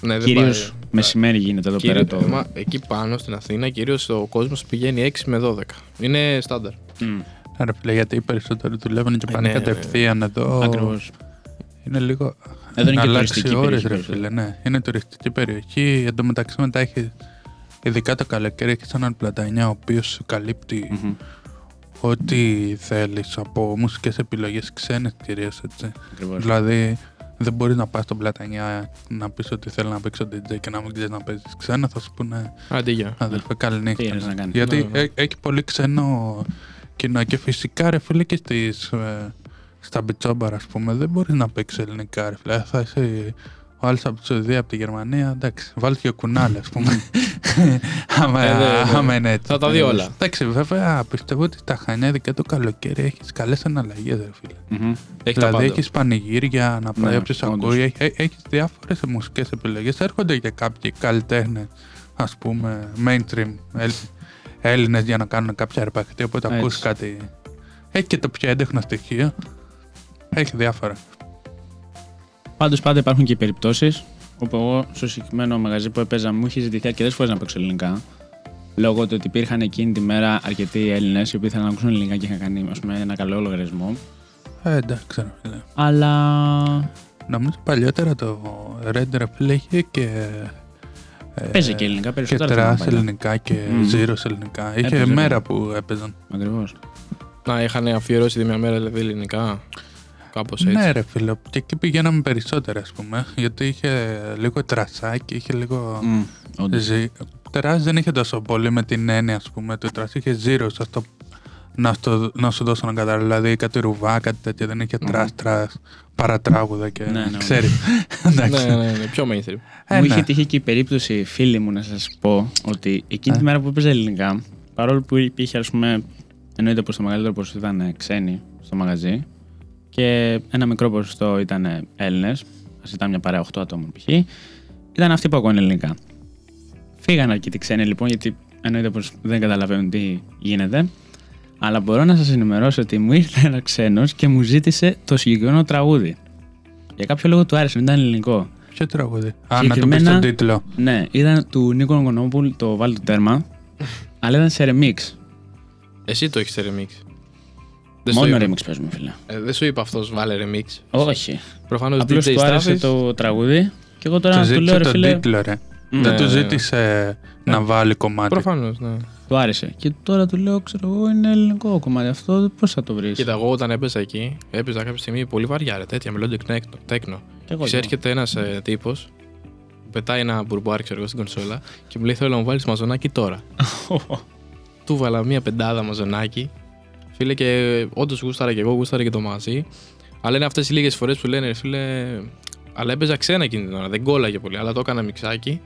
Ναι, δεν Κυρίως πάει. μεσημέρι γίνεται εδώ Κύριο, πέρα το. μα, εκεί πάνω στην Αθήνα, κυρίως ο κόσμος πηγαίνει 6 με 12. Είναι στάνταρ. Μμ, Ρε φίλε, γιατί οι περισσότεροι δουλεύουν και Ε, πάνε ναι, ναι, κατευθείαν εδώ. Ακριβώς. Είναι λίγο. Εδώ είναι να και αλλάξει τουριστική ώρες, περιοχή, ρε περισσότερο. φίλε, ναι. Είναι τουριστική περιοχή. Εν τω μεταξύ μετά έχει. Ειδικά το καλοκαίρι έχει έναν πλατανιά ο οποίος σου καλύπτει Μμμ, ό,τι θέλεις από μουσικές επιλογές ξένες κυρίως έτσι. ακριβώς. Δηλαδή δεν μπορεί να πας στον πλατανιά να πεις ότι θέλει να παίξει ο DJ και να μην ξέρεις να παίζεις ξένα. Θα σου πούνε Άντε, γεια. αδερφέ, καλή Τι νύχτα. ήρθες να κάνεις; Γιατί Ναι, ναι. έ- έχει πολύ ξένο κοινό και φυσικά ρε φίλε και στις, ε, στα μπιτσόμπαρα ας πούμε δεν μπορείς να παίξεις ελληνικά ρε φίλε. Θα είσαι ο άλλος από τη Σουηδία, από τη Γερμανία, εντάξει, βάλεις και κουνάλ ας πούμε. άμα, Ε, ναι, ναι. άμα είναι έτσι. Θα τα δει όλα. Εντάξει, βέβαια πιστεύω ότι στα Χανιά, ειδικά το καλοκαίρι, έχεις καλές αναλλαγές ρε φίλε. Μμμ. Έχει τα δηλαδή πάντα. έχεις πανηγύρια να πάει Ναι, όποιος όντως. ακούει, έχει- έχεις διάφορες μουσικές επιλογές. Έρχονται και κάποιοι καλλιτέχνες, ας πούμε, mainstream Έλλη- Έλληνες για να κάνουν κάποια αρπακτή, οπότε Έτσι. ακούς κάτι. Έχει και το πιο έντεχνο στοιχείο. Έχει διάφορα. Πάντως πάντα υπάρχουν και περιπτώσεις όπου εγώ στο συγκεκριμένο μαγαζί που έπαιζα μου είχε ζητηθεί αρκετές φορές να παίξω ελληνικά. Λόγω του ότι υπήρχαν εκείνη τη μέρα αρκετοί Έλληνες οι οποίοι ήθελαν να ακούσουν ελληνικά και είχαν κάνει ας πούμε, ένα καλό λογαριασμό. Ε, εντάξει, ρε φίλε. Αλλά. Νομίζω παλιότερα το Red ρε φίλε είχε και... ε, Παίζει και ελληνικά και περισσότερα. τρας ελληνικά και Μμμ. ζήρος ελληνικά. Είχε Έπαιζε, μέρα ναι. που έπαιζαν. Ακριβώς. Να είχαν αφιερώσει τη μια μέρα δηλαδή ελληνικά. Κάπως έτσι. Ναι, ρε φίλε. Και εκεί πηγαίναμε περισσότερα, ας πούμε. Γιατί είχε λίγο τρασάκι, είχε λίγο. Ζυ... Τεράς δεν είχε τόσο πολύ με την έννοια, ας πούμε. Το τρας είχε zero, ας το... Να, στο... να σου δώσω να καταλάβει. Δηλαδή κάτι ρουβά, κάτι τέτοιο. Δεν είχε Μμμ. τρας, τρας, παρατράγουδα και. Ναι, ναι, ξέρει. ναι, Εντάξει. ναι, ναι, πιο mainstream. Ε, μου ναι. είχε τύχει και η περίπτωση, φίλοι μου, να σας πω ότι εκείνη τη Ε. μέρα που έπαιζα ελληνικά, παρόλο που υπήρχε, ας πούμε, εννοείται πως το μεγαλύτερο ποσοστό ήταν ε, ξένοι στο μαγαζί και ένα μικρό ποσοστό ήταν Έλληνες, ας ήταν μια παρέα 8 ατόμων π.χ., ήταν αυτοί που ακούνε ελληνικά. Φύγαν αρκετοί ξένοι λοιπόν, γιατί εννοείται πως δεν καταλαβαίνουν τι γίνεται. Αλλά μπορώ να σας ενημερώσω ότι μου ήρθε ένα ξένος και μου ζήτησε το συγκεκριμένο τραγούδι. Για κάποιο λόγο του άρεσε, δεν ήταν ελληνικό. Ποιο τραγούδι; Α, να το πεις Συγκεκριμένα- τον τίτλο. Ναι, ήταν του Νίκο Ογκονόπουλ το Βάλει το τέρμα. αλλά ήταν σε remix. Εσύ το έχεις remix. Δεν σου Μόνο είπα. remix παίζουμε, φίλε. Ε, δεν σου είπα αυτός βάλε remix. Όχι. Προφανώς Απλώς DJ του άρεσε Staffis. το τραγούδι και εγώ τώρα Του του λέω ζήτησε ρε τον φίλε. τίτλο, ρε. Ναι, Δεν του ναι, ναι. ζήτησε να βάλει κομμάτι. Προφανώς, ναι. Του άρεσε. Και τώρα του λέω, ξέρω εγώ, είναι ελληνικό κομμάτι αυτό. Πώς θα το βρεις; Κοίτα, εγώ όταν έπαιζα εκεί, έπαιζα κάποια στιγμή πολύ βαριά, ρε, τέτοια melodic techno. Και έρχεται ένας ε, τύπος, πετάει ένα μπουρμπουάρι, ξέρω εγώ, στην κονσόλα και μου λέει: Θέλω να μου βάλεις μαζονάκι τώρα. Του βάλα μία πεντάδα μαζονάκι. Φίλε, και όντως γούσταρα και εγώ, γούσταρα και το μαζί. Αλλά είναι αυτές οι λίγες φορές που λένε, ρε φίλε. Αλλά έπαιζα ξένα εκείνη την ώρα, δεν κόλλαγε πολύ. Αλλά το έκανα μιξάκι.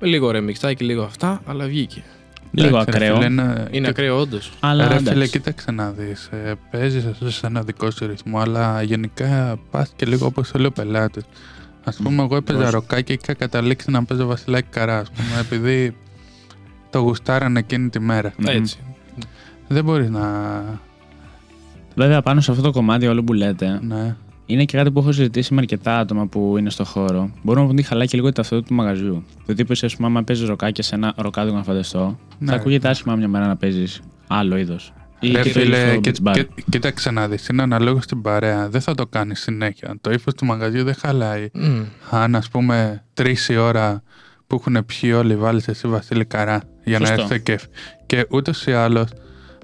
Με λίγο ρε μιξάκι, λίγο αυτά, αλλά βγήκε. Λίγο Εντάξει, ρε ακραίο. φίλε, είναι- Είναι ακραίο, όντως. Αλλά Ρε φίλε, εντάξει. κοίταξε να δεις. Ε, Παίζεις σε ένα δικό σου ρυθμό, αλλά γενικά πας και λίγο όπως θέλει ο πελάτης. Α πούμε, εγώ έπαιζα Πρόσεχε. ροκάκι και είχα καταλήξει να παίζω Βασιλάκι Καρά, ας πούμε, επειδή το γουστάραν εκείνη τη μέρα. Μμμ. Έτσι. Δεν μπορείς να. Βέβαια, πάνω σε αυτό το κομμάτι όλο που λέτε, Ναι. είναι και κάτι που έχω συζητήσει με αρκετά άτομα που είναι στο χώρο. Μπορούμε να πούμε ότι χαλάει και λίγο η ταυτότητα του μαγαζιού. Το τύπο, ας πούμε, άμα παίζεις ροκάκι σε ένα ροκάδικο να φανταστώ, Ναι. θα ακούγεται άσχημα μια μέρα να παίζεις άλλο είδος. Ή Ρε και το φίλε, ίδιο στο κοί- beach bar. κοί- κοίταξε να δεις. Είναι αναλόγως στην παρέα. Δεν θα το κάνεις συνέχεια. Το ύφος του μαγαζιού δεν χαλάει. Μμ. Αν ας πούμε τρεις η ώρα που έχουν πιει όλοι, βάλεις εσύ Βασίλη Καρά για Σωστό. να έρθει το κέφι. Και ούτως ή άλλως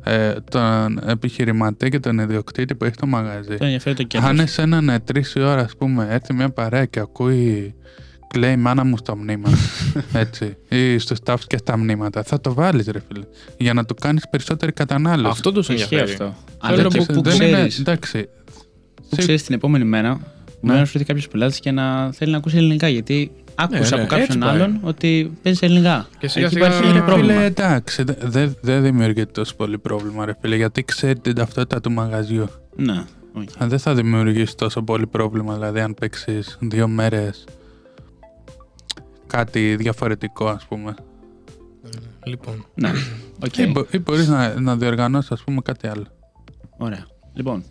ε, τον επιχειρηματή και τον ιδιοκτήτη που έχει το μαγαζί. Το ενδιαφέρει το κέντρο. Αν εσέναν τρεις η ώρα, ας πούμε, έρθει μια παρέα και ακούει κλαίει η μάνα μου στο μνήμα. έτσι. Ή στους τάφους και στα μνήματα. Θα το βάλεις, ρε φίλε. Για να του κάνεις περισσότερη κατανάλωση. Αυτό τους Ισχύει ενδιαφέρει. αυτό. Θέλω Αλλά να που, πω- που δεν είναι. ξέρεις, Εντάξει. που ξέρεις την επόμενη μέρα, μπορεί να σου έρθει κάποιος πελάτης και να θέλει να ακούσει ελληνικά. Γιατί άκουσα ναι, από κάποιον έτσι πάει. άλλον ότι παίζει ελληνικά. Και σιγά Εκεί σιγά- υπάρχει Ρε Ρε πρόβλημα. φίλε, εντάξει, δεν δε, δεν δημιουργείται τόσο πολύ πρόβλημα, ρε φίλε, γιατί ξέρει την ταυτότητα του μαγαζιού. Ναι. οκ. Αν δεν θα δημιουργήσει τόσο πολύ πρόβλημα, δηλαδή αν παίξεις δύο μέρες κάτι διαφορετικό, ας πούμε. Λοιπόν. Ναι. Οκ. Ή, μπο- ή μπορείς να, να διοργανώσεις, ας πούμε, κάτι άλλο. Ωραία. Λοιπόν,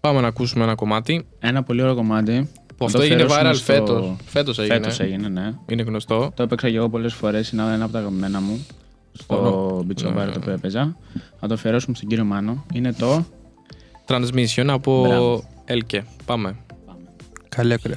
Πάμε να ακούσουμε ένα κομμάτι. ένα πολύ ωραίο κομμάτι. Που Να το αυτό έγινε αφιερώσουμε viral στο- φέτος. Φέτος έγινε. Φέτος έγινε, ναι. Είναι γνωστό. Το έπαιξα και εγώ πολλές φορές. Είναι ένα από τα αγαπημένα μου. Στο Όνο. Beach Ναι, Bar ναι, το ναι. οποίο έπαιζα. Θα το αφιερώσουμε στον κύριο Μάνο. Είναι το. Transmission από Μπράβο. Elke. Πάμε. Καλή ακραία.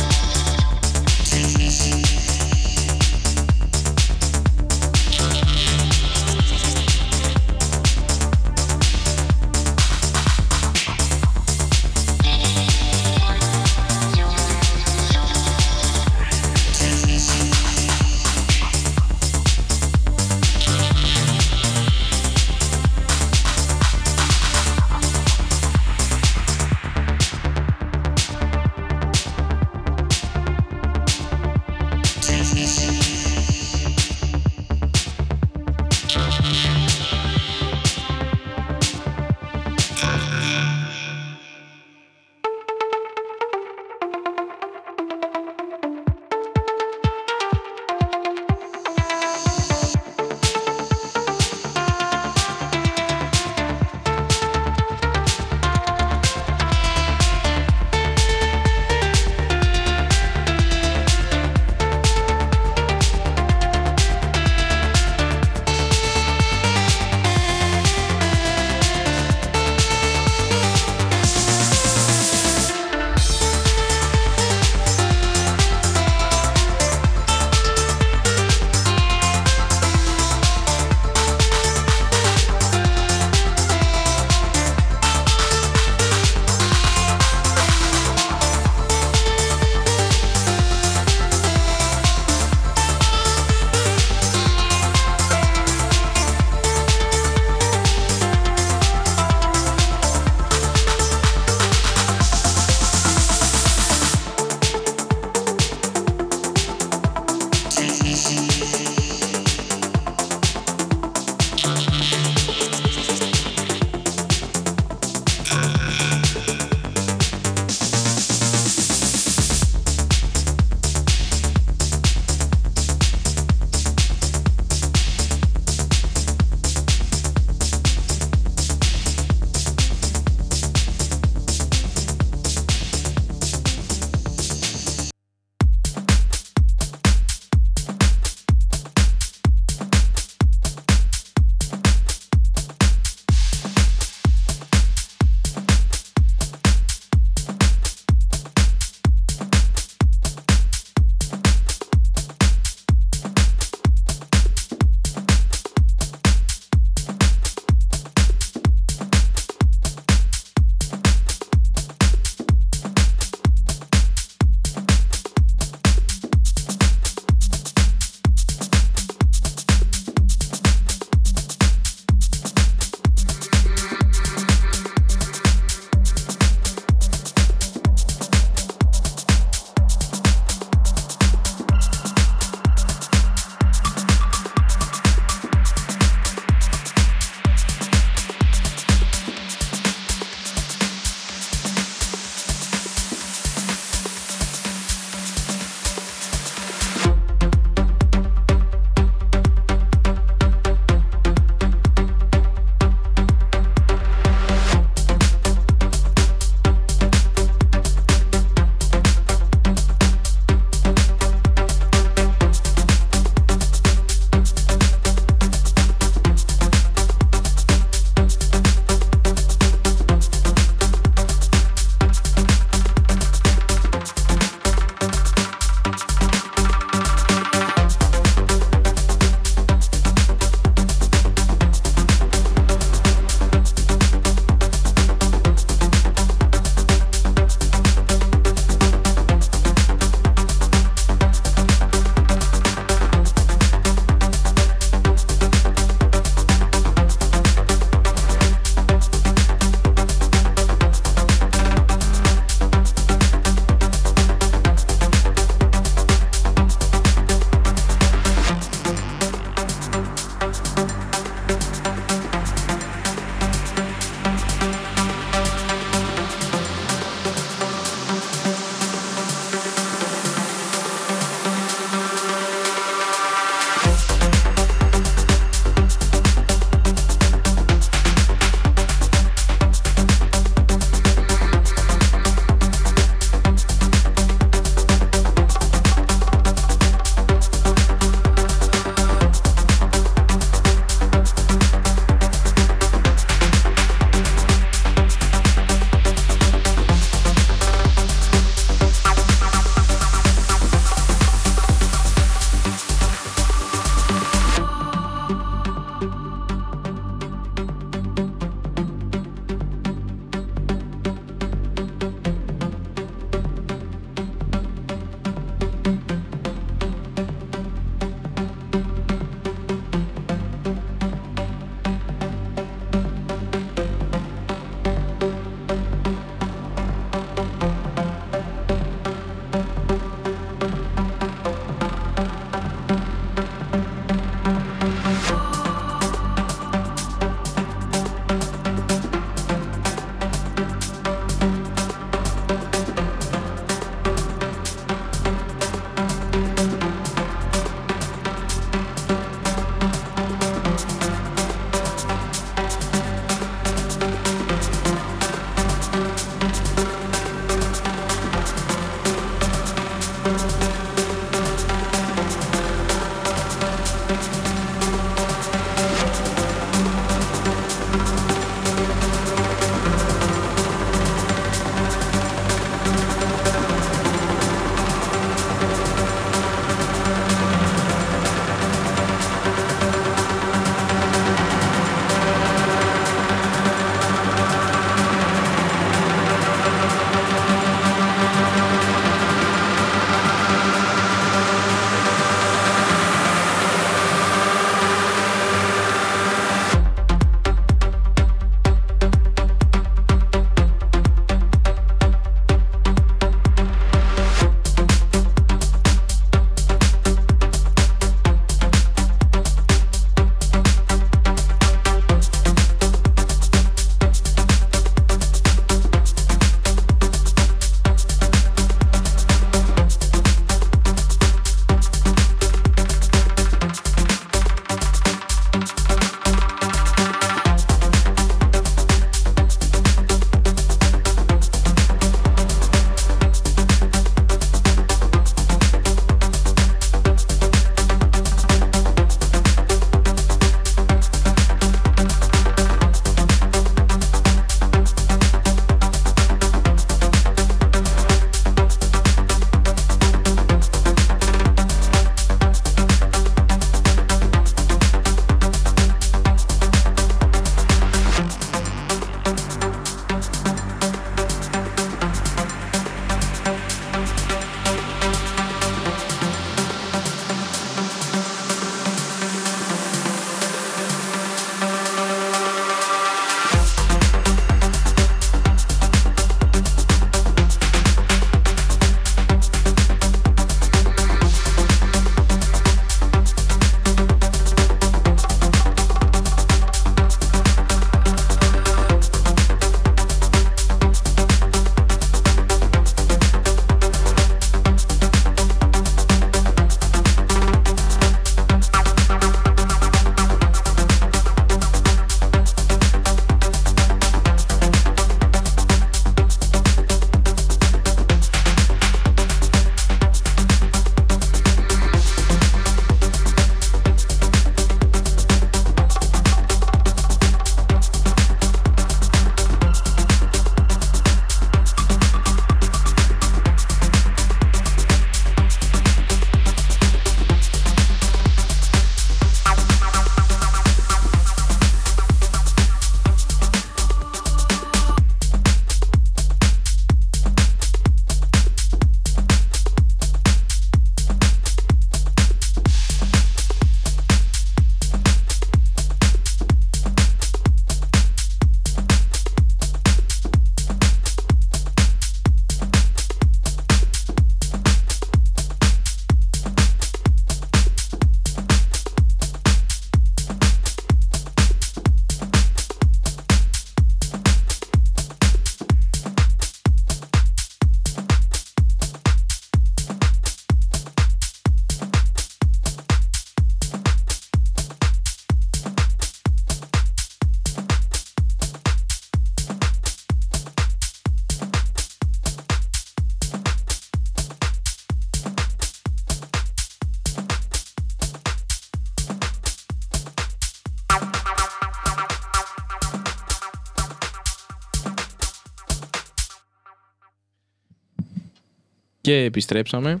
Και επιστρέψαμε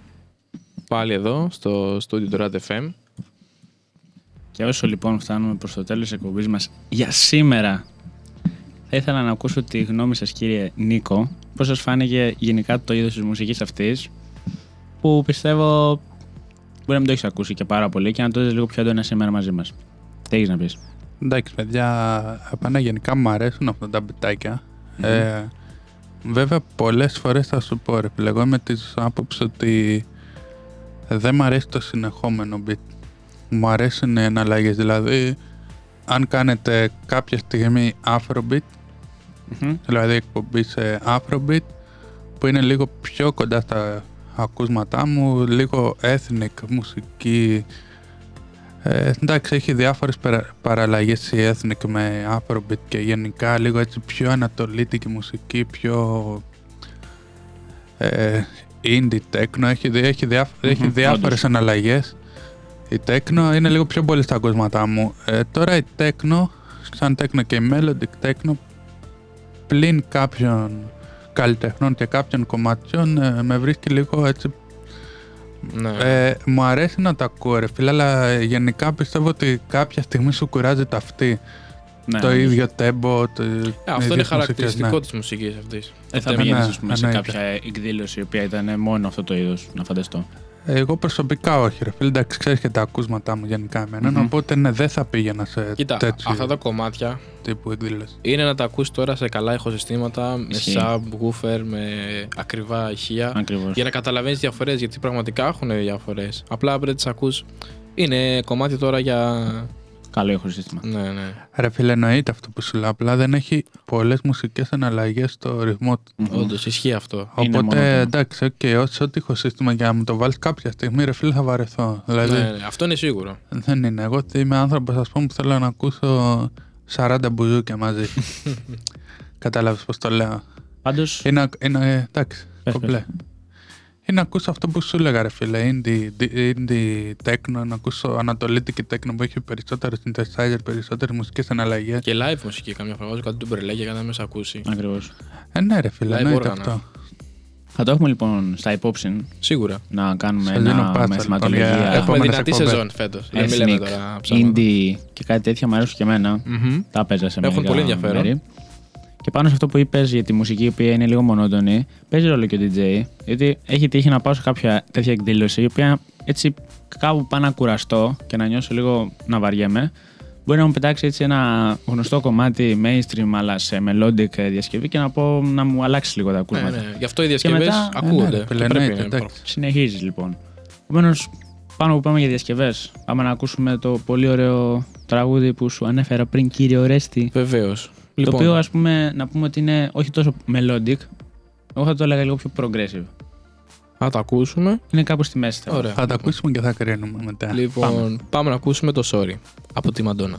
πάλι εδώ στο στούντιο του Rad FM. Και όσο λοιπόν φτάνουμε προς το τέλος της εκπομπής μας για σήμερα θα ήθελα να ακούσω τη γνώμη σας κύριε Νίκο πώς σας φάνηκε γενικά το είδος της μουσικής αυτής που πιστεύω μπορεί να μην το έχεις ακούσει και πάρα πολύ και να το δεις λίγο πιο έντονα σήμερα μαζί μας. Τι έχεις να πεις; Εντάξει, παιδιά, απανά γενικά μου αρέσουν αυτά τα μπιτάκια. Ε, βέβαια, πολλές φορές θα σου πω, ρε φίλε, εγώ είμαι της άποψης ότι δεν μου αρέσει το συνεχόμενο beat. Μου αρέσουν οι εναλλαγές, δηλαδή αν κάνετε κάποια στιγμή afrobeat, Μμμ. δηλαδή εκπομπή σε afrobeat, που είναι λίγο πιο κοντά στα ακούσματά μου, λίγο ethnic μουσική. Ε, εντάξει, έχει διάφορες παρα, παραλλαγές η ethnic με afrobeat και γενικά λίγο έτσι πιο ανατολίτικη μουσική, πιο... Ε, indie techno, έχει, δι- έχει, διάφ, έχει Μμμ, διάφορες όντως. εναλλαγές. Η techno είναι λίγο πιο πολύ στα ακούσματά μου. Ε, τώρα η techno, σαν techno και η melodic techno, πλην κάποιων καλλιτεχνών και κάποιων κομματιών, ε, με βρίσκει λίγο έτσι Ναι. ε, μου αρέσει να τα ακούω ρε φίλε, αλλά ε, γενικά πιστεύω ότι κάποια στιγμή σου κουράζει το αυτή. Ναι, το όντως. ίδιο τέμπο. Το, Ε, αυτό είναι χαρακτηριστικό της μουσικής αυτής. Δεν θα Αυτό είναι- πήγαινε ναι, ας πούμε, σε εννοείται. κάποια εκδήλωση η οποία ήταν μόνο αυτό το είδος, να φανταστώ. Εγώ προσωπικά όχι ρε φίλε, εντάξει ξέρεις και τα ακούσματά μου γενικά εμένα, Μμμ. οπότε ναι, δεν θα πήγαινα σε Κοίτα, τέτοιου αυτά τα κομμάτια τύπου εκδήλωση. είναι να τα ακούσεις τώρα σε καλά ηχοσυστήματα, με Ισχύει. subwoofer, με ακριβά ηχεία. Ακριβώς. Για να καταλαβαίνεις διαφορές, γιατί πραγματικά έχουν διαφορές. Απλά πρέπει να τις ακούς. Είναι κομμάτι τώρα για. Καλό ηχοσύστημα. Ναι, ναι. Ρε φίλε, εννοείται αυτό που σου λέω, απλά δεν έχει πολλές μουσικές εναλλαγές στο ρυθμό του. Μμμ. Όντως, ισχύει αυτό. Είναι Οπότε μονότονο. εντάξει, οκ, ό,τι ό,τι ηχοσύστημα για να μου το βάλεις κάποια στιγμή, ρε φίλε, θα βαρεθώ. Δηλαδή, Ναι, ναι, αυτό είναι σίγουρο. Δεν είναι. Εγώ είμαι άνθρωπος, ας πούμε, που θέλω να ακούσω 40 μπουζούκια μαζί. Κατάλαβες πώς το λέω. Πάντως. Είναι, είναι εντάξει, Πες, κομπλέ. Πες. Είναι να ακούσω αυτό που σου έλεγα, ρε φίλε. Indie, di- indie techno, να ακούσω ανατολίτικη techno που έχει περισσότερο synthesizer, περισσότερες μουσικές εναλλαγές. Και live μουσική καμιά φορά. Βάζω κάτι του μπρελέκια για να με σε ακούσει. Ακριβώς. Ε, ναι, ρε φίλε, Live εννοείται όργανα. αυτό. Θα το έχουμε λοιπόν στα υπόψη Σίγουρα. να κάνουμε Σας δίνω ένα πάτσα, με λοιπόν, θεματολογία για- Έχουμε επόμενες δυνατή εκπομπές. σεζόν φέτος. Για να μην λέμε ethnic, τώρα ψάματα. indie και κάτι τέτοια μου αρέσουν και εμένα. Μμμ. Τα παίζα σε Έχουν μερικά πολύ ενδιαφέρον. μέρη. Και πάνω σε αυτό που είπες για τη μουσική, η οποία είναι λίγο μονότονη, παίζει ρόλο και ο DJ. Γιατί έχει τύχει να πάω σε κάποια τέτοια εκδήλωση, η οποία έτσι κάπου πάω να κουραστώ και να νιώσω λίγο να βαριέμαι. Μπορεί να μου πετάξει έτσι ένα γνωστό κομμάτι mainstream, αλλά σε melodic διασκευή και να πω να μου αλλάξει λίγο τα Ναι, ακούσματα. ναι. Γι' αυτό οι διασκευές μετά- ακούγονται. ναι, ρε και φίλε, πρέπει εννοείται, να εντάξει. υπάρχουν. Συνεχίζεις λοιπόν. Επομένως, πάνω που πάμε για διασκευές, πάμε να ακούσουμε το πολύ ωραίο τραγούδι που σου ανέφερα πριν, κύριε Ορέστη. Βεβαίως. Το οποίο ας πούμε να πούμε ότι είναι όχι τόσο melodic, εγώ θα το έλεγα λίγο πιο progressive. θα το ακούσουμε. Είναι κάπου στη μέση. θέλω. Ωραία. Θα τα ακούσουμε και θα κρίνουμε μετά. Λοιπόν, πάμε. να ακούσουμε το Sorry από τη Μαντόνα.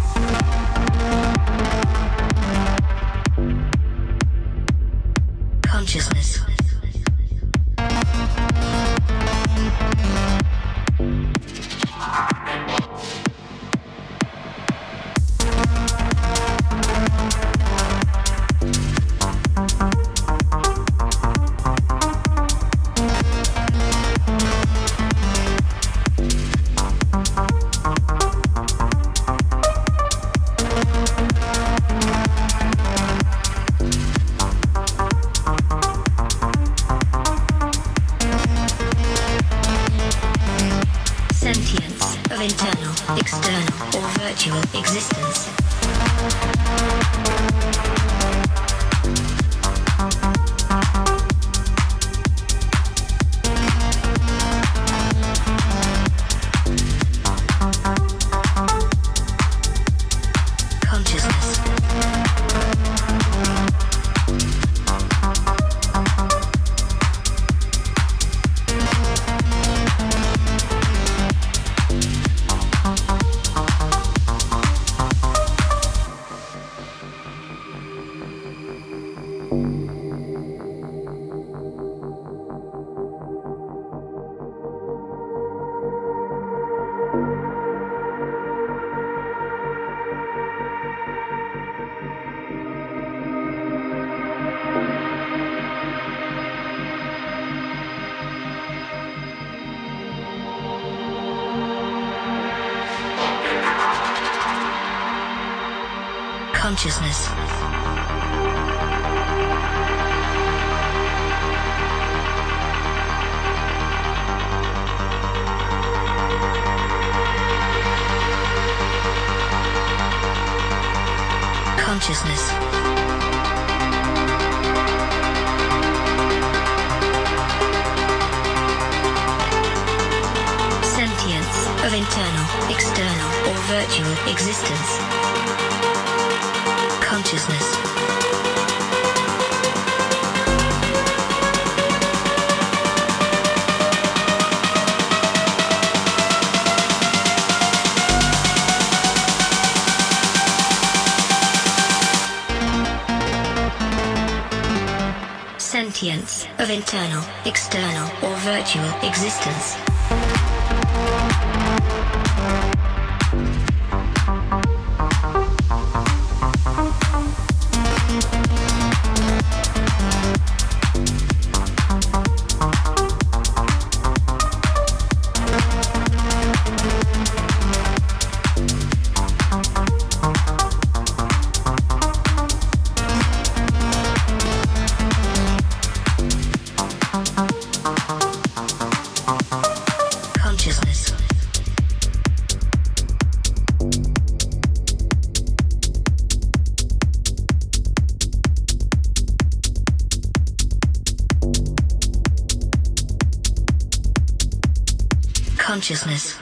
Your existence. Consciousness.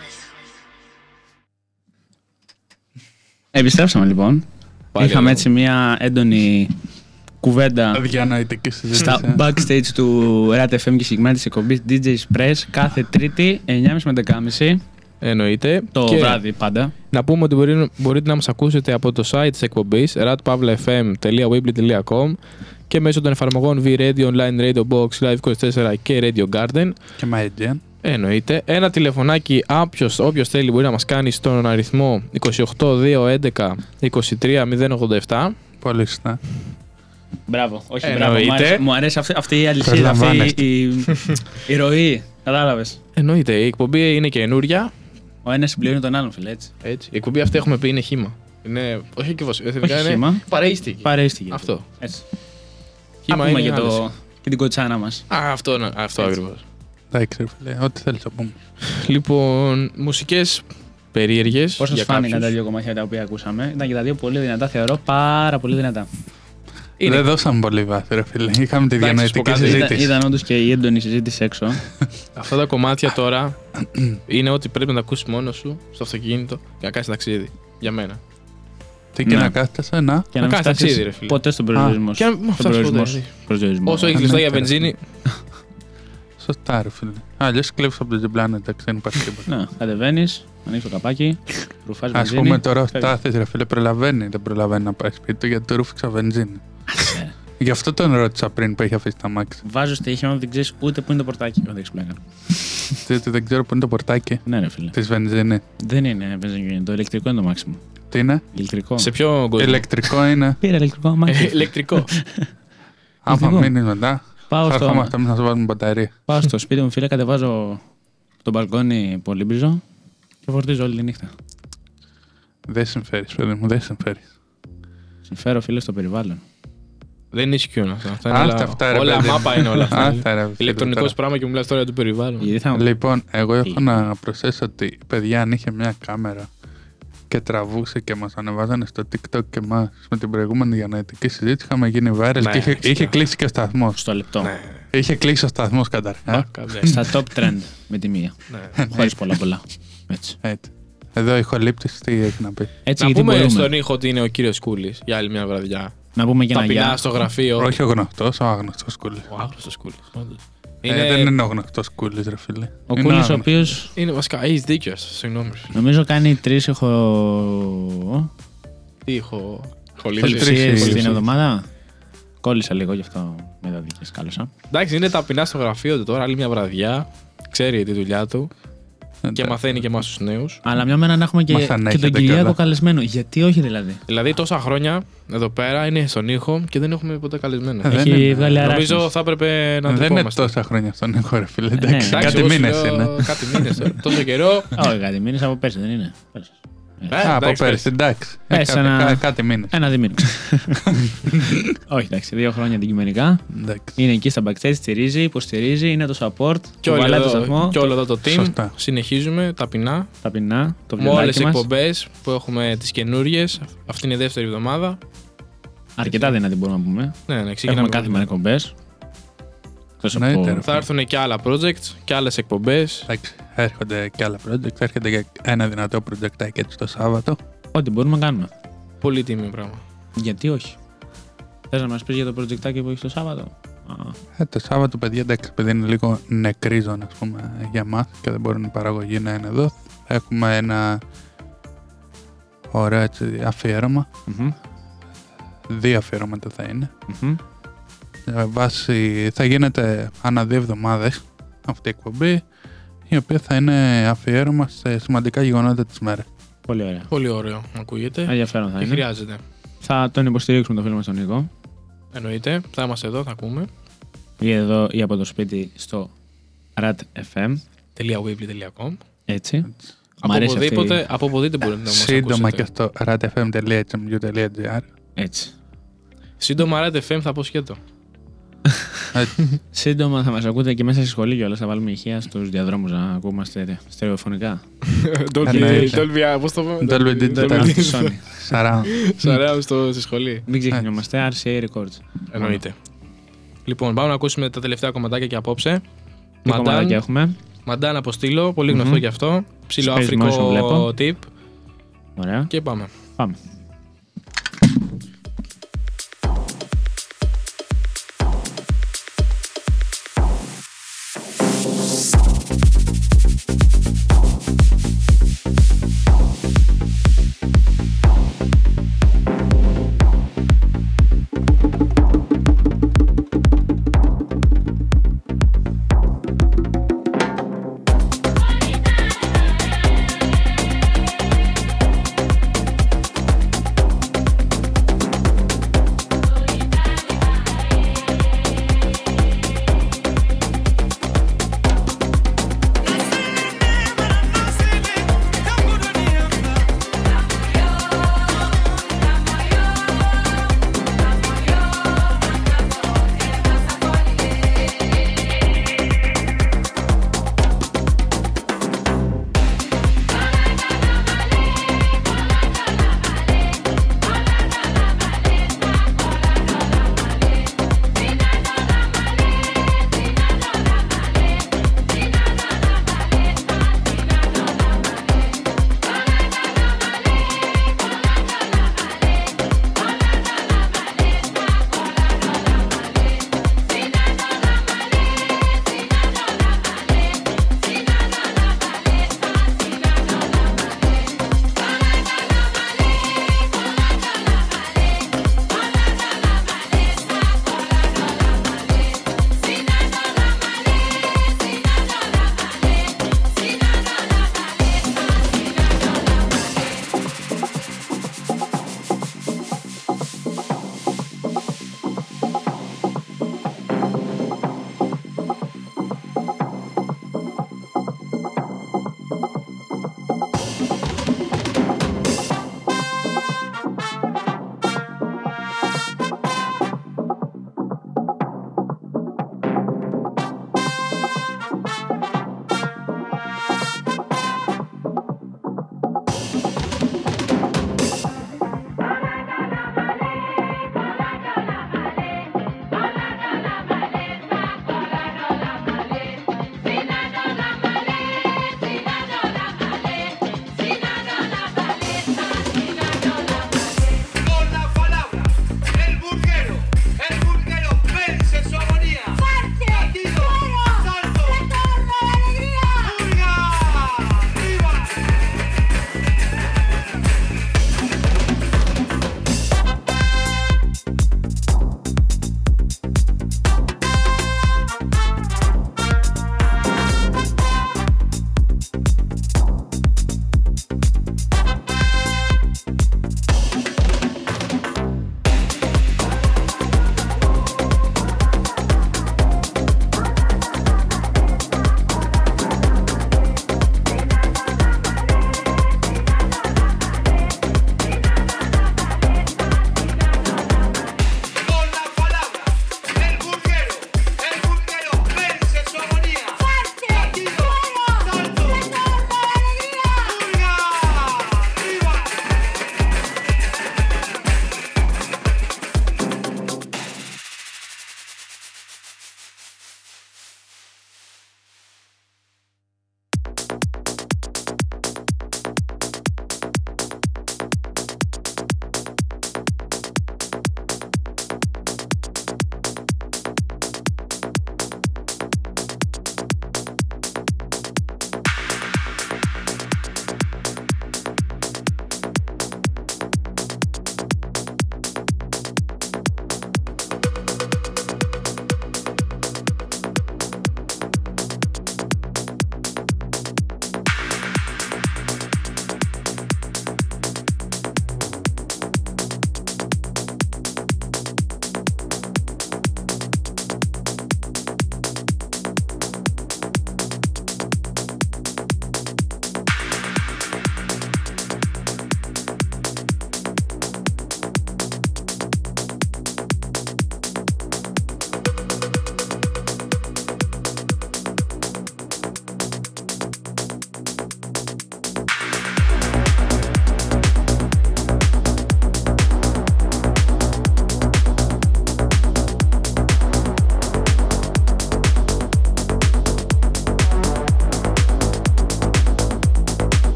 Επιστρέψαμε λοιπόν. Πάλι Είχαμε εδώ. έτσι μια έντονη κουβέντα Διανοητική συζήτηση. στα backstage του RAT FM και συγκεκριμένα της εκπομπής DJ Express κάθε Τρίτη 9.30 με 10.30 Εννοείται. το Και βράδυ πάντα. Να πούμε ότι μπορεί, μπορείτε να μας ακούσετε από το site της εκπομπής ratpavlafm.weebly.com και μέσω των εφαρμογών V-Radio, Online Radio Box, Live 24 και Radio Garden. Και MyGen. Εννοείται. Ένα τηλεφωνάκι, όποιος, όποιος θέλει μπορεί να μας κάνει στον αριθμό 28211 23087. Πολύ σωστά. Μπράβο, όχι Εννοείται. μπράβο. Μου αρέσει, μου αρέσει αυτή, αυτή η αλυσίδα, αυτή Περιλαμβάνεστε. η, η ροή. Κατάλαβες. Εννοείται. Η εκπομπή είναι καινούρια. Ο ένας συμπληρώνει τον άλλον, φίλε, έτσι. Έτσι. Η εκπομπή αυτή έχουμε πει είναι χήμα. Είναι, όχι ακριβώ. Όχι χύμα. Παρείστηκε. Παρέστηκε. Αυτό. Έτσι. Χύμα Να πούμε είναι και, το, άλλες. και την κοτσάνα μας. Α, αυτό, ναι, αυτό Έτσι. ακριβώς. Εντάξει, ρε φίλε, ό,τι θέλεις να πούμε. Λοιπόν, μουσικές περίεργες. Πώς σας φάνηκαν τα δύο κομμάτια τα οποία ακούσαμε; Ήταν και τα δύο πολύ δυνατά, θεωρώ. Πάρα πολύ δυνατά. Είναι- Δεν δώσαμε πολύ βάθη, ρε φίλε. Είχαμε τη Εντάξει, σου πω διανοητική κάτι, Ήταν, συζήτηση. ήταν όντως και η έντονη συζήτηση έξω. Αυτά τα κομμάτια τώρα είναι ότι πρέπει να τα ακούσεις μόνος σου στο αυτοκίνητο και να κάνεις ταξίδι. Για μένα. Τι και Ναι. να κάθεσαι, να. Και Να μην κάνεις φτάσεις ταξίδι, ρε φίλε. Ποτέ στον προορισμό Και σου. να μην Στον φτάσεις ποτέ, προορισμό δηλαδή. σου. Προσδιορισμό. Όσο έχει ναι, λεφτά για ναι, βενζίνη, Σωστά, ρε φίλε. Αλλιώς κλέβεις από το διπλάνο, εντάξει, δεν υπάρχει τίποτα. Ναι, κατεβαίνεις, ανοίγει το καπάκι, ρουφάς Α βενζίνη. πούμε τώρα ο φεύγει. Στάθη, ρε φίλε, προλαβαίνει. Δεν προλαβαίνει να πάει σπίτι του γιατί του ρούφηξα βενζίνη. Ε, Γι' αυτό τον ρώτησα πριν που έχει αφήσει τα μάξι. Βάζω στοίχημα, δεν ξέρεις ούτε που είναι το πορτάκι. Δεν έχει πλάκα. Διότι δεν ξέρω πού είναι το πορτάκι Ναι, ρε φίλε. της βενζίνη. Δεν είναι βενζίνη, το ηλεκτρικό είναι το μάξιμο. Τι είναι, Ηλεκτρικό. σε ποιο κόσμο. ηλεκτρικό είναι. Πήρε ηλεκτρικό Ε, μάξιμο. Ηλεκτρικό. Άμα Ηλεκτρικό. μείνεις μετά, Πάω θα στο, ερχόμαστε εμείς να σου βάλουμε μπαταρία. πάω στο σπίτι μου, φίλε, κατεβάζω το μπαλκόνι πολύμπριζο και φορτίζω όλη τη νύχτα. Δεν συμφέρεις, παιδί μου, δεν συμφέρεις. Συμφέρω, φίλε, στο περιβάλλον. Δεν ισχύουν αυτά. Αυτά είναι Άστα όλα, αυτά, ρε όλα παιδί. μάπα είναι όλα αυτά. Άστα, ρε, φίλε, Ηλεκτρονικός τώρα. πράγμα και μου μιλάς τώρα για το περιβάλλον. Γιατί θα Λοιπόν, εγώ έχω Τι; να προσθέσω ότι παιδιά αν είχε μια κάμερα και τραβούσε και μας ανεβάζανε στο TikTok και μας με την προηγούμενη διανοητική συζήτηση είχαμε γίνει viral Ναι, και είχε, φυσικά. είχε κλείσει και ο σταθμός. στο λεπτό. Ναι. Είχε κλείσει ο σταθμός καταρχάς. Μπάκα, ναι. Στα top trend με τη μία. Ναι. Χωρίς πολλά πολλά. Έτσι. Έτσι. Εδώ ηχολήπτης τι έχει να πει; Έτσι Να γιατί πούμε μπορούμε. στον ήχο ότι είναι ο κύριος Κούλης για άλλη μια βραδιά. Να πούμε και ένα Ταπεινά γεια. στο γραφείο. Όχι ο γνωστός, ο άγνωστος κούλης. Ο άγνωστος Κούλης. Ε, δεν είναι ο γνωστός κούλης ρε φίλε. Ο Είναι Κούλης, ο άγνωστος. οποίο Είναι βασικά, έχει δίκιο. Συγγνώμης. νομίζω κάνει τρεις εχω... Τι έχω. Τρεις χοληψίες ηχοληψίες. την εβδομάδα; Κόλλησα λίγο γι' αυτό με τα δίκες κάλεσα. Εντάξει, είναι ταπεινά στο γραφείο του τώρα, άλλη μια βραδιά. Ξέρει τη δουλειά του και Εντάξει. μαθαίνει και εμάς τους νέους. Αλλά μια μέρα να έχουμε και, Μας και ανέχεται τον Κυριάκο καλά. καλεσμένο. Γιατί όχι δηλαδή. Δηλαδή, τόσα χρόνια εδώ πέρα είναι στον ήχο και δεν έχουμε ποτέ καλεσμένο. Ε, δεν Έχει είναι. βγάλει Νομίζω αράξεις. θα έπρεπε να Δεν είναι τρεπόμαστε. τόσα χρόνια στον ήχο ρε φίλε. ναι. Εντάξει, Εντάξει, κάτι εγώ σου μήνες λέω είναι. Κάτι μήνες τώρα. Τόσο καιρό. Όχι, κάτι μήνες από πέρσι δεν είναι. Πέρσι. Ε, Α, από εντάξει, πέρσι, εντάξει. Ε, Πες κάτι- ένα- κα- Κάτι μήνες. Ένα δίμηνο. Όχι, εντάξει, δύο χρόνια αντικειμενικά. Εντάξει. Είναι εκεί στα backstage, στηρίζει, υποστηρίζει, είναι το support. Και το όλο, βαλάει το εδώ, σταθμό. και όλο εδώ το team. Σωστά. Συνεχίζουμε ταπεινά. Ταπεινά, το Με όλες τις βιβλάκι μας. εκπομπές που έχουμε τις καινούριες. Αυτή είναι η δεύτερη εβδομάδα. Αρκετά δυνατή μπορούμε να πούμε. Ναι, ναι, Έχουμε ξεκινάμε. κάθε μέρα εκπομπέ. Ναι, τερ- Θα έρθουν και άλλα projects και άλλες εκπομπές. Εντάξει, έρχονται και άλλα project. Έρχεται και ένα δυνατό project έτσι το Σάββατο. Ό,τι μπορούμε να κάνουμε. Πολύ τίμιο πράγμα. Γιατί όχι; Θες να μας πεις για το projectάκι που έχεις το Σάββατο; Α, Ε, το Σάββατο, παιδιά, εντάξει, επειδή είναι λίγο νεκρίζον, ας πούμε, για μας και δεν μπορούν η παραγωγή να είναι εδώ. Έχουμε ένα ωραίο έτσι, αφιέρωμα. μμμ, Δύο αφιέρωματα θα είναι. μμμ. Ε, Βάση, θα γίνεται ανά δύο εβδομάδες αυτή η εκπομπή, η οποία θα είναι αφιέρωμα σε σημαντικά γεγονότα της μέρας. Πολύ ωραία. Πολύ ωραίο. Ακούγεται. Ενδιαφέρον θα Και είναι. χρειάζεται. Θα τον υποστηρίξουμε το φίλο μας τον Νίκο. Εννοείται. Θα είμαστε εδώ, θα ακούμε. Ή εδώ ή από το σπίτι στο RAT FM. .weebly.com Έτσι. Μ' Από αρέσει αυτή- οπουδήποτε, από οπουδήποτε μπορείτε να μας Σύντομα και ακούσετε. στο radfm.hmu.gr Έτσι. Σύντομα Red FM θα πω σκέτο. Έτσι. Σύντομα θα μας ακούτε και μέσα στη σχολή κιόλας. Θα βάλουμε ηχεία στους διαδρόμους να ακούμαστε στερεοφωνικά. Εννοείται. Dolby, πώς το πούμε. Dolby Digital. Το Dolby στη Sony. Σαρά. Σαρέα στο στη σχολή. Μην ξεχνιόμαστε, RCA Records. Εννοείται. Λοιπόν, πάμε να ακούσουμε τα τελευταία κομματάκια και απόψε. Τι κομμάτια Μαντάν, έχουμε; Μαντάν αποστήλω, πολύ γνωστό Μμμ. και αυτό. Ψηλό Space motion αφρικό βλέπω. tip. Ωραία. Και πάμε. Πάμε.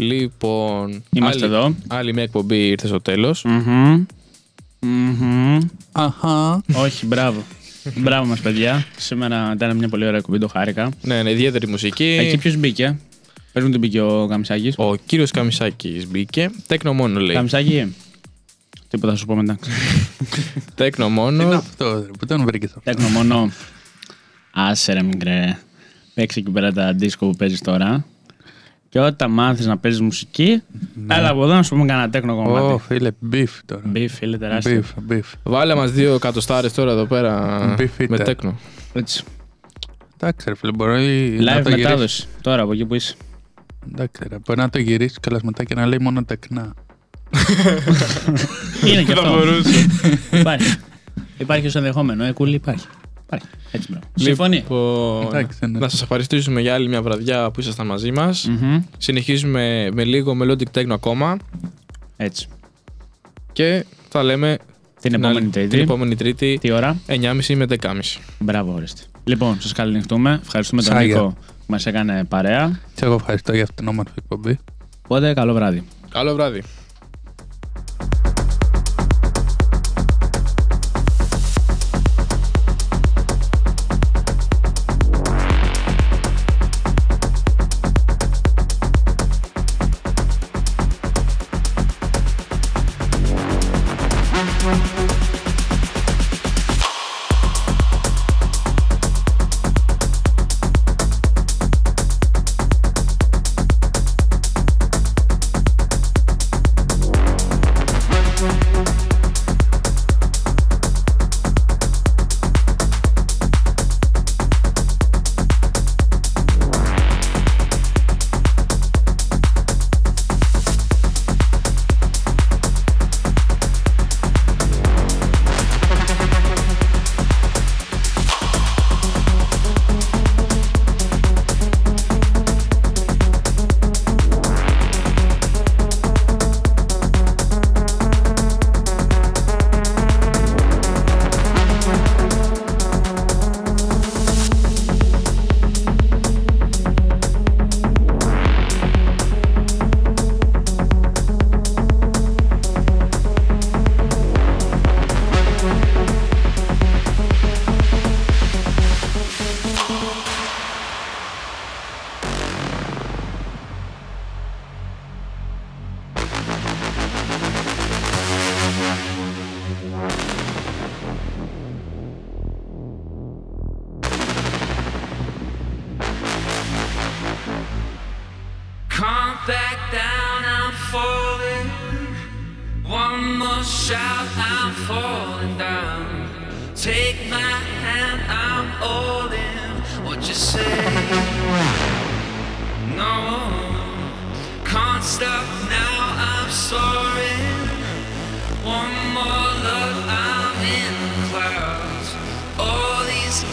Λοιπόν. Είμαστε άλλη, εδώ. Άλλη μια εκπομπή ήρθε στο τέλος. Μμμ. Μμμ. Αχα. Όχι, μπράβο. μπράβο μας, παιδιά. Σήμερα ήταν μια πολύ ωραία κουμπί, το χάρηκα. Ναι, ναι, ιδιαίτερη μουσική. Εκεί ποιος μπήκε; Πες μου τι μπήκε ο Καμισάκη. Ο κύριος Καμισάκη μπήκε. Τέκνο μόνο λέει. Καμισάκη. Τίποτα θα σου πω μετά. Τέκνο Τι είναι μόνο. αυτό, ρε, πού τον βρήκε αυτό. Τέκνο μόνο. Άσε ρε μικρέ. Παίξει εκεί πέρα τα δίσκο που παίζεις τώρα. Και όταν μάθεις να παίζεις μουσική, έλα από εδώ να σου πούμε κανένα τέκνο Ω, κομμάτι. φίλε, beef τώρα. Μπιφ, φίλε, τεράστιο. Beef, beef. Βάλε μας δύο εκατοστάρες τώρα εδώ πέρα Beef με eater. τέκνο. Έτσι. Εντάξει, ρε φίλε, μπορεί να Live το γυρίσεις. μετάδοση. Τώρα από εκεί που είσαι. Εντάξει, ρε, μπορεί να το γυρίσεις κιόλας μετά και να λέει μόνο τεκνά. Είναι και αυτό. Υπάρχει. Υπάρχει ω ενδεχόμενο. Ε, κούλι υπάρχει. Υπάρχει. Έτσι μπράβο. Συμφωνεί. Λοιπόν, Εντάξει, ναι. να σας ευχαριστήσουμε για άλλη μια βραδιά που ήσασταν μαζί μας. Μμμ. Συνεχίζουμε με λίγο melodic techno ακόμα Έτσι. και θα λέμε Την επόμενη την Τρίτη. επόμενη Τρίτη Τι ώρα; 9.30 με 10.30. Μπράβο, ορίστε. Λοιπόν, σας καληνυχτούμε. Ευχαριστούμε τον Σάγια. Νίκο που μας έκανε παρέα. Και εγώ ευχαριστώ για αυτήν την όμορφη εκπομπή. Οπότε, καλό βράδυ. Καλό βράδυ.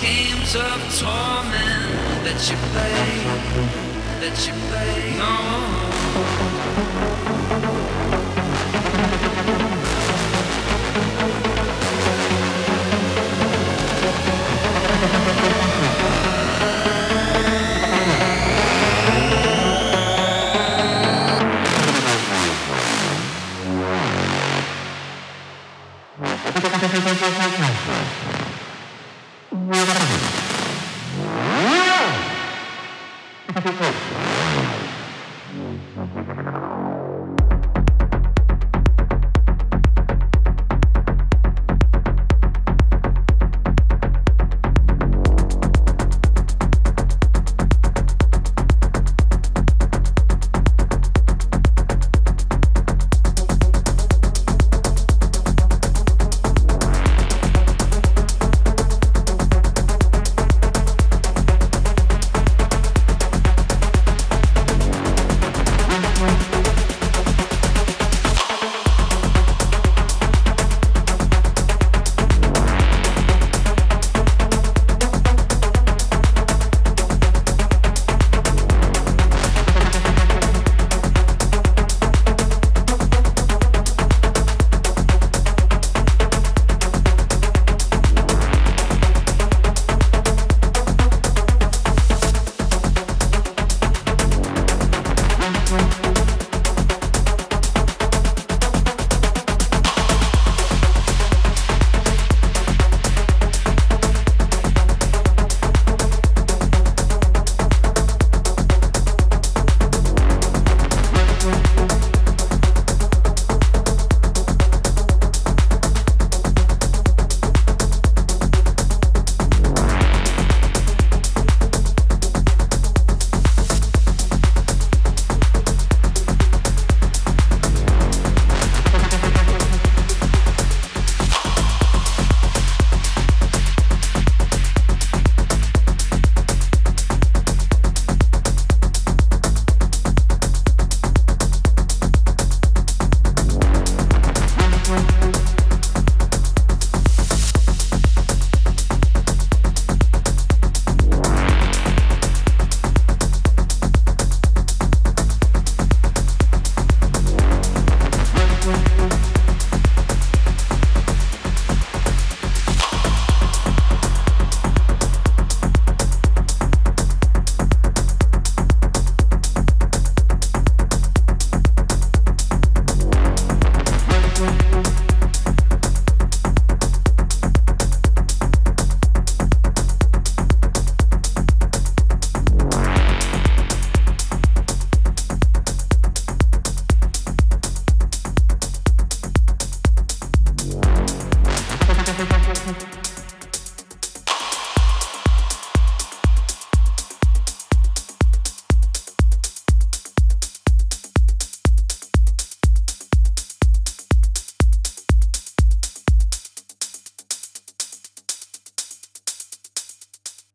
games of torment that you play, that you play. No. Thank